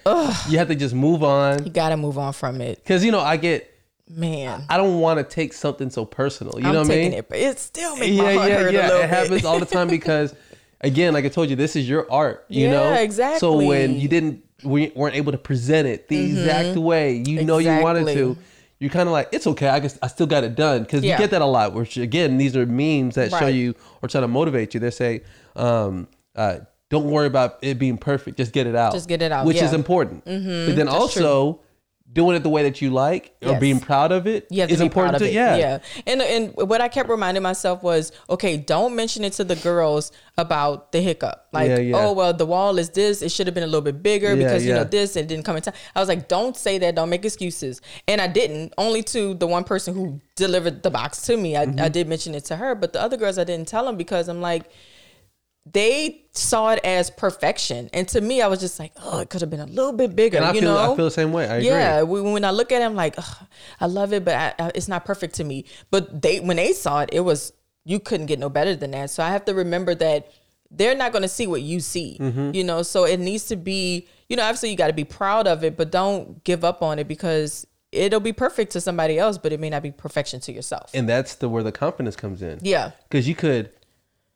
you have to just move on. you gotta move on from it, Because you know, I get man. I don't want to take something so personal. You I'm know what I mean? it, but it still makes yeah, my heart yeah, hurt a yeah. little It bit. happens all the time because, [laughs] again, like I told you, this is your art. You know. Yeah, know, So when you didn't, we weren't able to present it the exact way you know you wanted to, you're kind of like, it's okay. I guess I still got it done because Yeah. you get that a lot. Which again, these are memes that show you or try to motivate you. They say, um, uh, don't worry about it being perfect. Just get it out. Just get it out, which is yeah. Mm-hmm. important. But then also. Doing it the way that you like or being proud of it You have to is important too. it. Yeah. yeah. And and what I kept reminding myself was, okay, don't mention it to the girls about the hiccup. Like, Yeah, yeah. oh well, the wall is this. It should have been a little bit bigger Yeah, because you know this and didn't come in time. I was like, don't say that. Don't make excuses. And I didn't. Only to the one person who delivered the box to me. I, Mm-hmm. I did mention it to her, but the other girls I didn't tell them because I'm like. They saw it as perfection, and to me, I was just like, oh, it could have been a little bit bigger. And I you feel know, I feel the same way. I agree. yeah. When when I look at it, I'm like, "Ugh, I love it, but I, I, it's not perfect to me. But they, when they saw it, it was you couldn't get no better than that. So I have to remember that they're not going to see what you see. Mm-hmm. You know, so it needs to be. You know, obviously you got to be proud of it, but don't give up on it because it'll be perfect to somebody else, but it may not be perfection to yourself. And that's the where the confidence comes in. Yeah. Because you could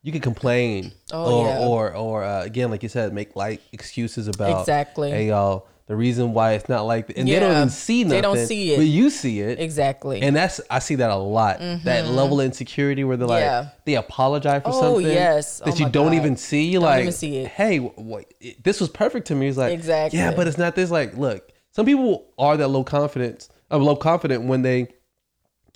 you could complain Oh, or yeah. or or uh, again, like you said, make like excuses about Exactly. Hey y'all, the reason why it's not like and they don't even see nothing. They don't see it. but you see it. Exactly. And that's I see that a lot. That level of insecurity where they're like Yeah. they apologize for Oh, something yes. that Oh, you don't God. even see. Don't like, even see it. hey, what, this was perfect to me. It's like Exactly. Yeah, but it's not this. Like, look, some people are that low confidence, uh, low confident when they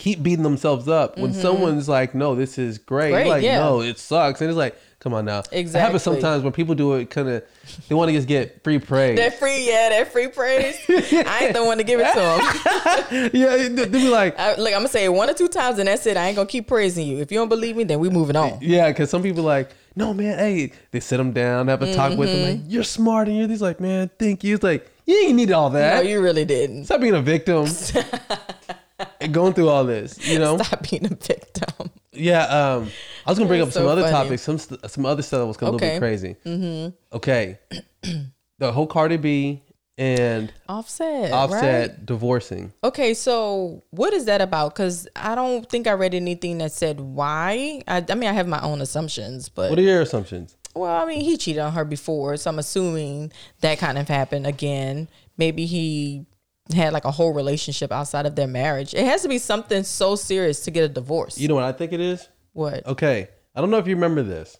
keep beating themselves up. When someone's like, no, this is great. Mm-hmm. Great, like, yeah. no, it sucks. And it's like, come on now. Exactly. It happens sometimes when people do it, kind of, they want to just get free praise. that free, yeah, that free praise. I ain't the one to give it to them. [laughs] yeah, they be like, I, look, I'm gonna say it one or two times, and that's it. I ain't gonna keep praising you. If you don't believe me, then we moving on. Yeah, because some people like, no man, hey, they sit them down, have a talk with them, like, Mm-hmm. you're smart, and you're these like, man, thank you. It's like, you ain't need all that. No, you really didn't. Stop being a victim [laughs] [laughs] going through all this, you know? Stop being a victim. Yeah, um, I was gonna bring up some so other funny. topics, some st- some other stuff that was a little Okay. bit crazy. Mm-hmm. Okay, the whole Cardi B and Offset. Offset Right? divorcing. Okay, so what is that about? Because I don't think I read anything that said why. I, I mean, I have my own assumptions, but What are your assumptions? well, I mean, he cheated on her before, so I'm assuming that kind of happened again. Maybe he had like a whole relationship outside of their marriage. It has to be something so serious to get a divorce. You know what I think it is? what? Okay, I don't know if you remember this,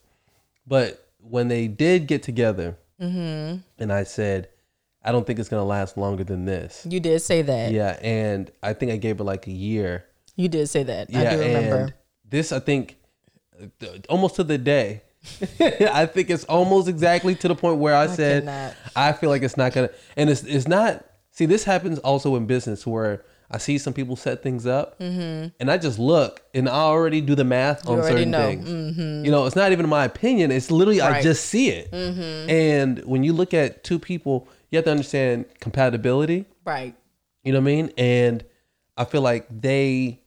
but when they did get together, Mm-hmm. and I said, I don't think it's gonna last longer than this. You did say that. Yeah, and I think I gave her like a year. You did say that. Yeah, I do remember. and this I think almost to the day. [laughs] I think it's almost exactly to the point where I, said cannot. I feel like it's not gonna, and it's it's not. See, this happens also in business where I see some people set things up, and I just look and I already do the math on certain know. things. You know, it's not even my opinion; it's literally I just see it. And when you look at two people, you have to understand compatibility. right. You know what I mean? And I feel like they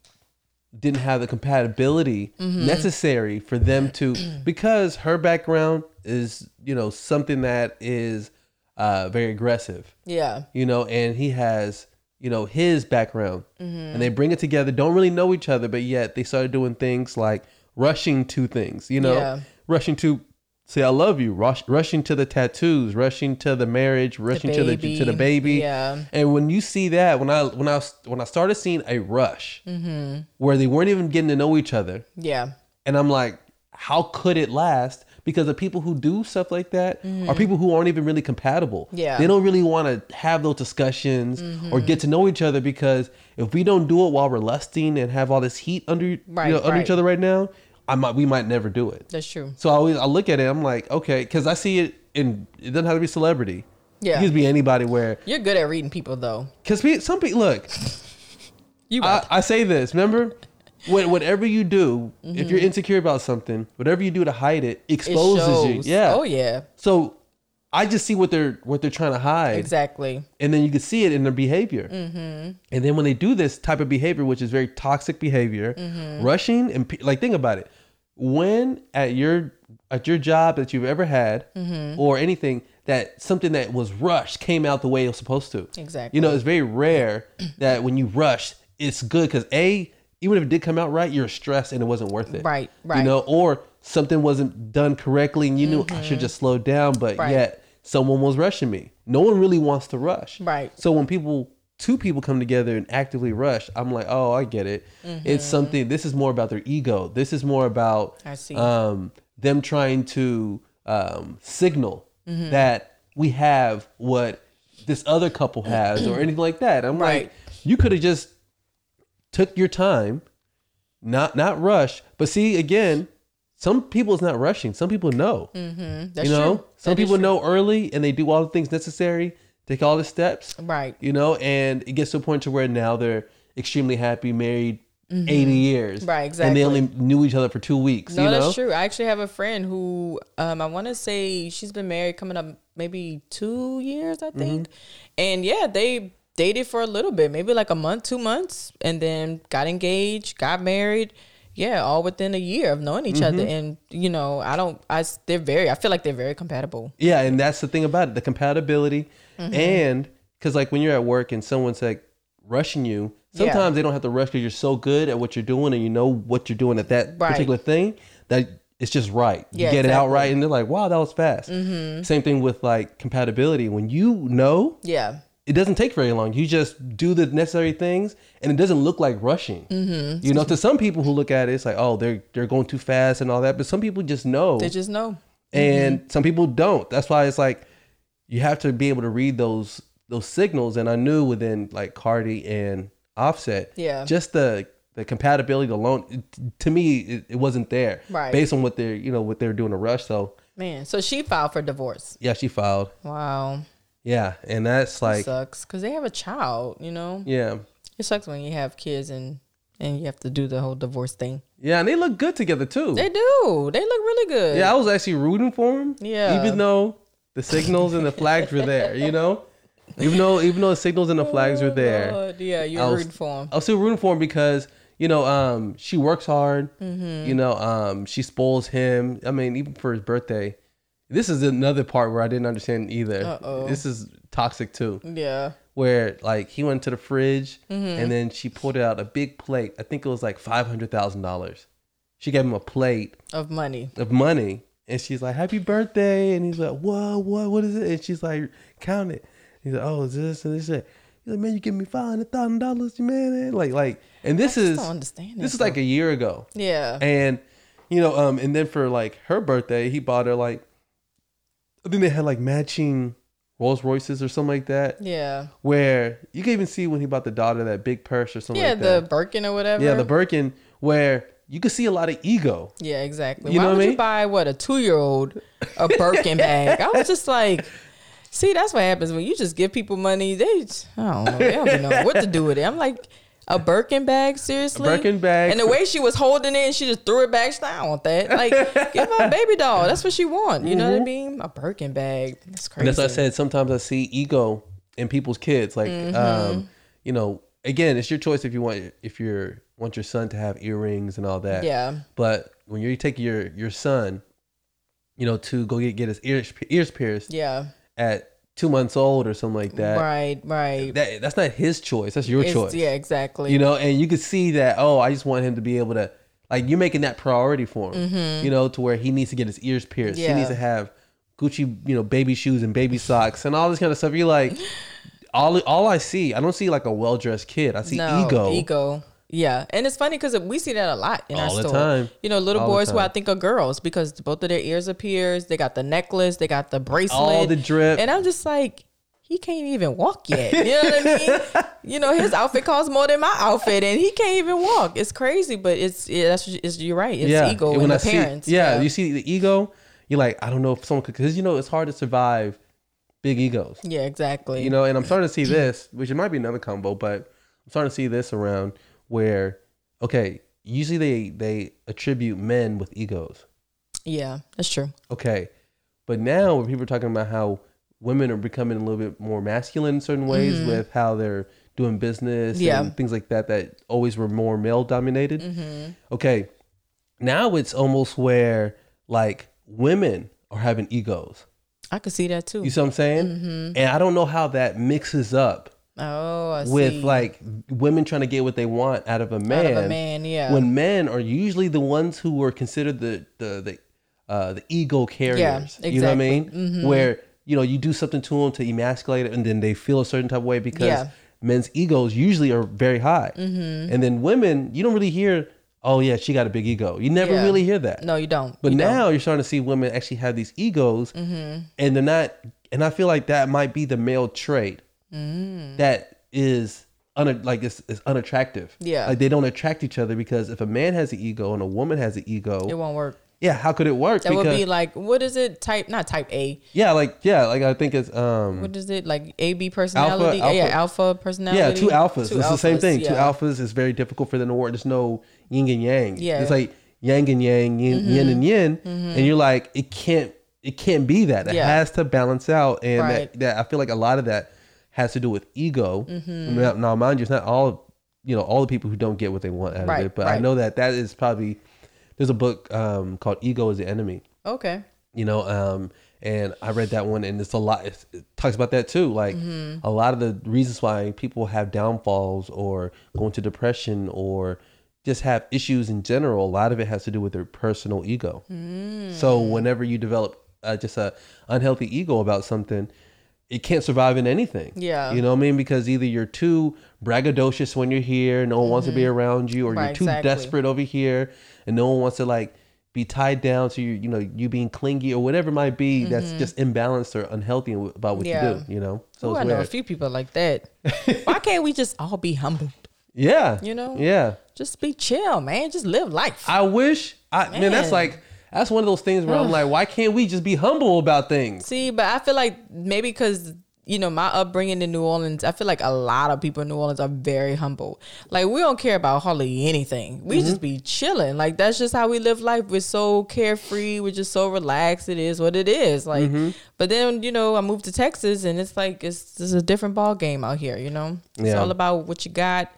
didn't have the compatibility Mm-hmm. necessary for them to because her background is, you know, something that is uh very aggressive. Yeah. You know, and he has, you know, his background. Mm-hmm. And they bring it together, don't really know each other, but yet they started doing things like rushing to things, you know, Yeah. rushing to say I love you, rush, rushing to the tattoos, rushing to the marriage, rushing to the to the baby. Yeah. And when you see that, when I when I was- when I started seeing a rush Mm-hmm. where they weren't even getting to know each other, Yeah. and I'm like, how could it last? Because the people who do stuff like that are people who aren't even really compatible. Mm-hmm. Yeah. they don't really want to have those discussions or get to know each other because if we don't do it while we're lusting and have all this heat under you Right, know, under right. each other right now, I might we might never do it. That's true. So I always I look at it, I'm like, okay, because I see it in it doesn't have to be celebrity. Yeah. it could be anybody where You're good at reading people, though. because some people look. [laughs] You I. I say this. Remember, when, whatever you do, if Mm-hmm. you're insecure about something, whatever you do to hide it exposes you. Yeah. Oh, yeah. So I just see what they're what they're trying to hide, Exactly. and then you can see it in their behavior. Mm-hmm. And then when they do this type of behavior, which is very toxic behavior, Mm-hmm. rushing and pe- like think about it. When at your at your job that you've ever had Mm-hmm. or anything that something that was rushed came out the way it was supposed to. Exactly. You know, it's very rare that when you rush, it's good because a even if it did come out right, you're stressed and it wasn't worth it. Right, right. You know, or something wasn't done correctly and you knew I should just slow down, but Mm-hmm. Right. yet someone was rushing me. No one really wants to rush. Right. So when people two people come together and actively rush, I'm like, oh, I get it. It's something. This is more about their ego. This is more about Mm-hmm. I see. um, them trying to um, signal Mm-hmm. that we have what this other couple has or anything like that. I'm Right. like, you could have just took your time, not not rush. But see, again, some people is not rushing. Some people know. Mm, That's you know, true. some That people know early and they do all the things necessary, take all the steps. Right. You know, and it gets to a point to where now they're extremely happy, married mm-hmm. 80 years. Right, exactly. And they only knew each other for two weeks. No, you know? that's true. I actually have a friend who um, I want to say she's been married coming up maybe two years, I think. Mm-hmm. And yeah, they dated for a little bit, maybe like a month, two months, and then got engaged, got married. Yeah, all within a year of knowing each mm-hmm. other, and you know, I don't, I they're very, I feel like they're very compatible. Yeah, and that's the thing about it, the compatibility, mm-hmm. and because like when you're at work and someone's like rushing you, sometimes yeah. they don't have to rush because you're so good at what you're doing and you know what you're doing at that right. particular thing that it's just right. You yeah, get exactly. it out right, and they're like, "Wow, that was fast." Mm-hmm. Same thing with like compatibility. When you know, yeah, it doesn't take very long. You just do the necessary things, and it doesn't look like rushing. Mm-hmm. You know, to some people who look at it, it's like, oh, they're they're going too fast and all that. But some people just know. They just know, and mm-hmm. some people don't. That's why it's like you have to be able to read those those signals. And I knew within like Cardi and Offset, yeah, just the the compatibility alone, it, to me, it, it, wasn't there. Right. Based on what they're you know what they're doing a rush. So man, so she filed for divorce. Yeah, she filed. Wow. Yeah, and that's like it sucks because they have a child. You know. Yeah. It sucks when you have kids and and you have to do the whole divorce thing. Yeah, and they look good together too. They do. They look really good. Yeah, I was actually rooting for them. Yeah. Even though the signals and the flags were there, you know. Even though even though the signals and the flags were there. Oh, yeah, you're was, rooting for him. I was still rooting for him because you know, um, she works hard. Mm-hmm. You know, um, she spoils him. I mean, even for his birthday, this is another part where I didn't understand either. Uh-oh. This is toxic too. Yeah. Where like he went to the fridge mm-hmm. and then she pulled out a big plate. I think it was like five hundred thousand dollars. She gave him a plate of money. Of money. And she's like, Happy birthday. And he's like, Whoa, what what is it? And she's like, count it. He's like, Oh, is this and this? He's like, Man, you give me five hundred thousand dollars, you man. Like like and this is understand this is like a year ago. Yeah. And you know, um, and then for like her birthday, he bought her like I think they had like matching Rolls Royces or something like that. Yeah. Where you can even see when he bought the daughter that big purse or something yeah, like the Birkin or whatever. Yeah, the Birkin where you could see a lot of ego. Yeah, exactly. You Why know would what I mean? you buy what a two year old a Birkin bag? I was just like, see, that's what happens when you just give people money. They, I don't know, they don't know what to do with it. I'm like, a Birkin bag, seriously? A Birkin bag. And the way she was holding it, and she just threw it back. She's like, I don't want that. Like, [laughs] give her a baby doll. That's what she want. You mm-hmm. know what I mm-hmm. mean? A Birkin bag. That's crazy. And as I said, sometimes I see ego in people's kids. Like, mm-hmm. um, you know, again, it's your choice if you want if you want your son to have earrings and all that. Yeah. But when you take your your son, you know, to go get get his ears ears pierced. Yeah. At two months old or something like that. Right, right. That that's not his choice. That's your it's, choice. Yeah, exactly. You know, and you could see that. Oh, I just want him to be able to like you're making that priority for him. Mm-hmm. You know, to where he needs to get his ears pierced. Yeah. He needs to have Gucci, you know, baby shoes and baby socks and all this kind of stuff. You're like, all all I see, I don't see like a well dressed kid. I see no, ego. Ego. Yeah, and it's funny because we see that a lot in All our store. Time. You know, little All boys who I think are girls because both of their ears appear. They got the necklace, they got the bracelet, all the drip, and I'm just like, he can't even walk yet. You know what I mean? [laughs] you know, his outfit costs more than my outfit, and he can't even walk. It's crazy, but it's yeah, that's it's, you're right. It's yeah. ego when the I parents. See, yeah, yeah, you see the ego. You're like, I don't know if someone could, because you know it's hard to survive big egos. Yeah, exactly. You know, and I'm starting to see [clears throat] this, which it might be another combo, but I'm starting to see this around where okay, usually they they attribute men with egos. Yeah, that's true. Okay, but now when people are talking about how women are becoming a little bit more masculine in certain ways mm-hmm. with how they're doing business yeah. and things like that that always were more male dominated. Mm-hmm. Okay, now it's almost where like women are having egos. I could see that too. You see what I'm saying? Mm-hmm. And I don't know how that mixes up Oh, I with see. like women trying to get what they want out of a man. Out of a man, yeah. When men are usually the ones who are considered the the the uh, the ego carriers. Yeah, exactly. You know what I mean? Mm-hmm. Where you know you do something to them to emasculate it, and then they feel a certain type of way because yeah. men's egos usually are very high, mm-hmm. and then women you don't really hear. Oh yeah, she got a big ego. You never yeah. really hear that. No, you don't. But you now don't. you're starting to see women actually have these egos, mm-hmm. and they're not. And I feel like that might be the male trait mm. that is un- like it's, it's unattractive. Yeah, like they don't attract each other because if a man has an ego and a woman has an ego, it won't work. yeah, how could it work? That would be like what is it? Type not type A. yeah, like yeah, like I think it's um What is it like? A B personality. alpha. Yeah, alpha personality. yeah, two alphas. Two it's the same alphas, thing. Two alphas is very difficult for them to work. There's no yin and yang. Yeah. it's like yang and yang, yin, Mm-hmm. yin and yin, and you're like it can't it can't be that. It Yeah. has to balance out, and Right. that, that I feel like a lot of that has to do with ego. Mm-hmm. Now, now, mind you, it's not all you know all the people who don't get what they want out Right, of it, but I know that that is probably there's a book um, called Ego is the Enemy Okay. you know um and i read that one and it's a lot it, it talks about that too like a lot of the reasons why people have downfalls or go into depression or just have issues in general a lot of it has to do with their personal ego so whenever you develop uh, just a unhealthy ego about something it can't survive in anything Yeah. you know what i mean because either you're too braggadocious when you're here no one wants to be around you or Right, you're too exactly. desperate over here and no one wants to like be tied down to you you know you being clingy or whatever it might be that's just imbalanced or unhealthy about what Mm-hmm. Yeah. you do you know so Ooh, I know a few people like that. [laughs] Why can't we just all be humble? yeah You know? yeah Just be chill, man. Just live life. i wish i man, that's like that's one of those things where i'm [sighs] like why can't we just be humble about things See, but I feel like maybe because you know my upbringing in New Orleans, I feel like a lot of people in New Orleans are very humble. Like we don't care about hardly anything. We mm-hmm. just be chilling. Like that's just how we live life. We're so carefree. We're just so relaxed. It is what it is. Like, mm-hmm. but then you know I moved to Texas and it's like it's, it's a different ball game out here. You know, it's Yeah. all about what you got.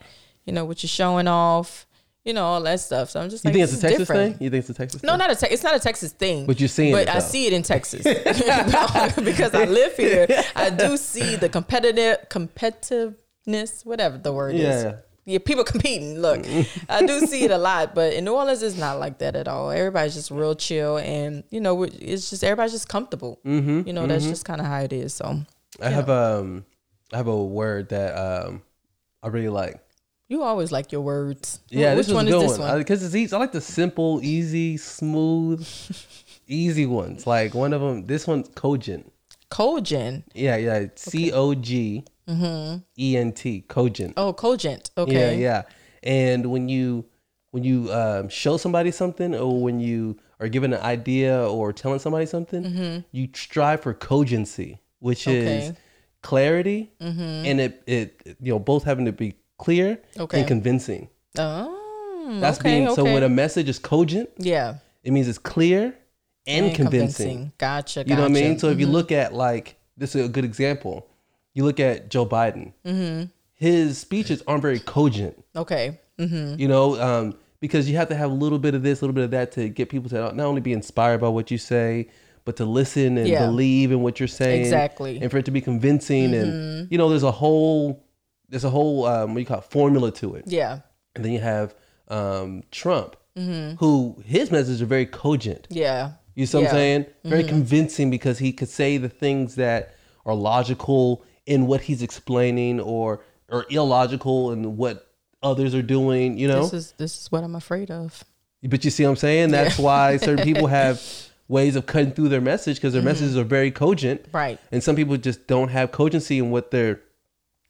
You know what you're showing off. You know all that stuff. So I'm just you like, think it's a texas different. thing you think it's a texas thing? No, thing? not a te- it's not a Texas thing. But you're seeing But it, I see it in Texas [laughs] [laughs] because I live here. [laughs] I do see the competitive competitiveness, whatever the word Yeah. is. Yeah, people competing. Look, I do see it a lot, but in New Orleans, it's not like that at all. Everybody's just real chill, and you know, it's just everybody's just comfortable. Mm-hmm, you know, that's just kind of how it is. So i have um i have a word that um i really like you always like your words. Yeah, which this was one is this one because it's easy. I like the simple, easy, smooth, [laughs] easy ones. Like one of them. This one's cogent. Cogent. Yeah, yeah. C O G E N T. Cogent. Oh, cogent. Okay. yeah. Yeah. And when you when you um, show somebody something, or when you are given an idea or telling somebody something, you strive for cogency, which is Mm-hmm. Clarity, and it it you know both having to be clear Okay. and convincing. Oh, That's okay, being so when a message is cogent, yeah. it means it's clear and, And convincing. Gotcha. You know what I mean? gotcha. Mm-hmm. So if you look at like this is a good example. You look at Joe Biden. Mm-hmm. His speeches aren't very cogent. okay. Mm-hmm. You know, um, because you have to have a little bit of this, a little bit of that to get people to not only be inspired by what you say, but to listen and Yeah. believe in what you're saying. Exactly. And for it to be convincing, and you know, there's a whole there's a whole um, what do you call it, formula to it. Yeah. And then you have um, Trump, who his messages are very cogent. Yeah. You see what Yeah. Mm-hmm. I'm saying? Very convincing because he could say the things that are logical in what he's explaining or or illogical in what others are doing, you know? This is this is what I'm afraid of. but you see what I'm saying? That's why certain [laughs] people have ways of cutting through their message because their messages are very cogent. Mm-hmm. Right. And some people just don't have cogency in what they're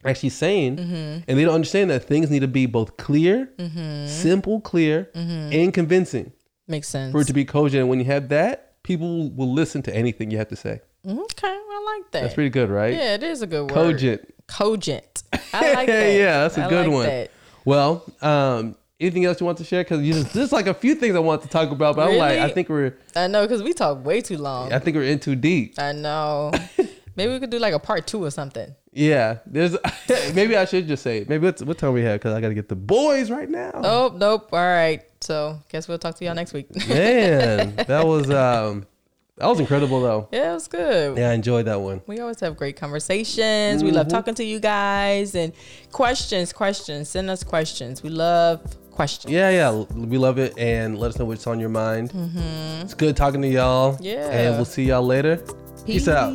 actually saying. Mm-hmm. And they don't understand that things need to be both clear, Mm-hmm. simple, clear, and convincing Makes sense. for it to be cogent. And when you have that, people will listen to anything you have to say. okay, I like that. That's pretty good, right? Yeah, it is a good word. Cogent. Cogent. I like [laughs] that. yeah, that's a I good like one. that. Well, um, anything else you want to share? Because there's like a few things I want to talk about, but I'm like, I think we're, I know because we talk way too long. I think we're in too deep. I know. [laughs] Maybe we could do like a part two or something. Yeah, there's. [laughs] maybe I should just say it. Maybe what's, what time we have? Because I got to get the boys right now. Oh, nope. All right. So guess we'll talk to y'all next week. [laughs] Man, that was um, that was incredible though. yeah, it was good. Yeah, I enjoyed that one. We always have great conversations. We Mm-hmm. love talking to you guys and questions, questions. Send us questions. We love questions. Yeah, yeah, we love it, and let us know what's on your mind. It's good talking to y'all. Yeah. and we'll see y'all later. Peace out.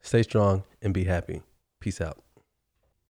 Stay strong and be happy. Peace out.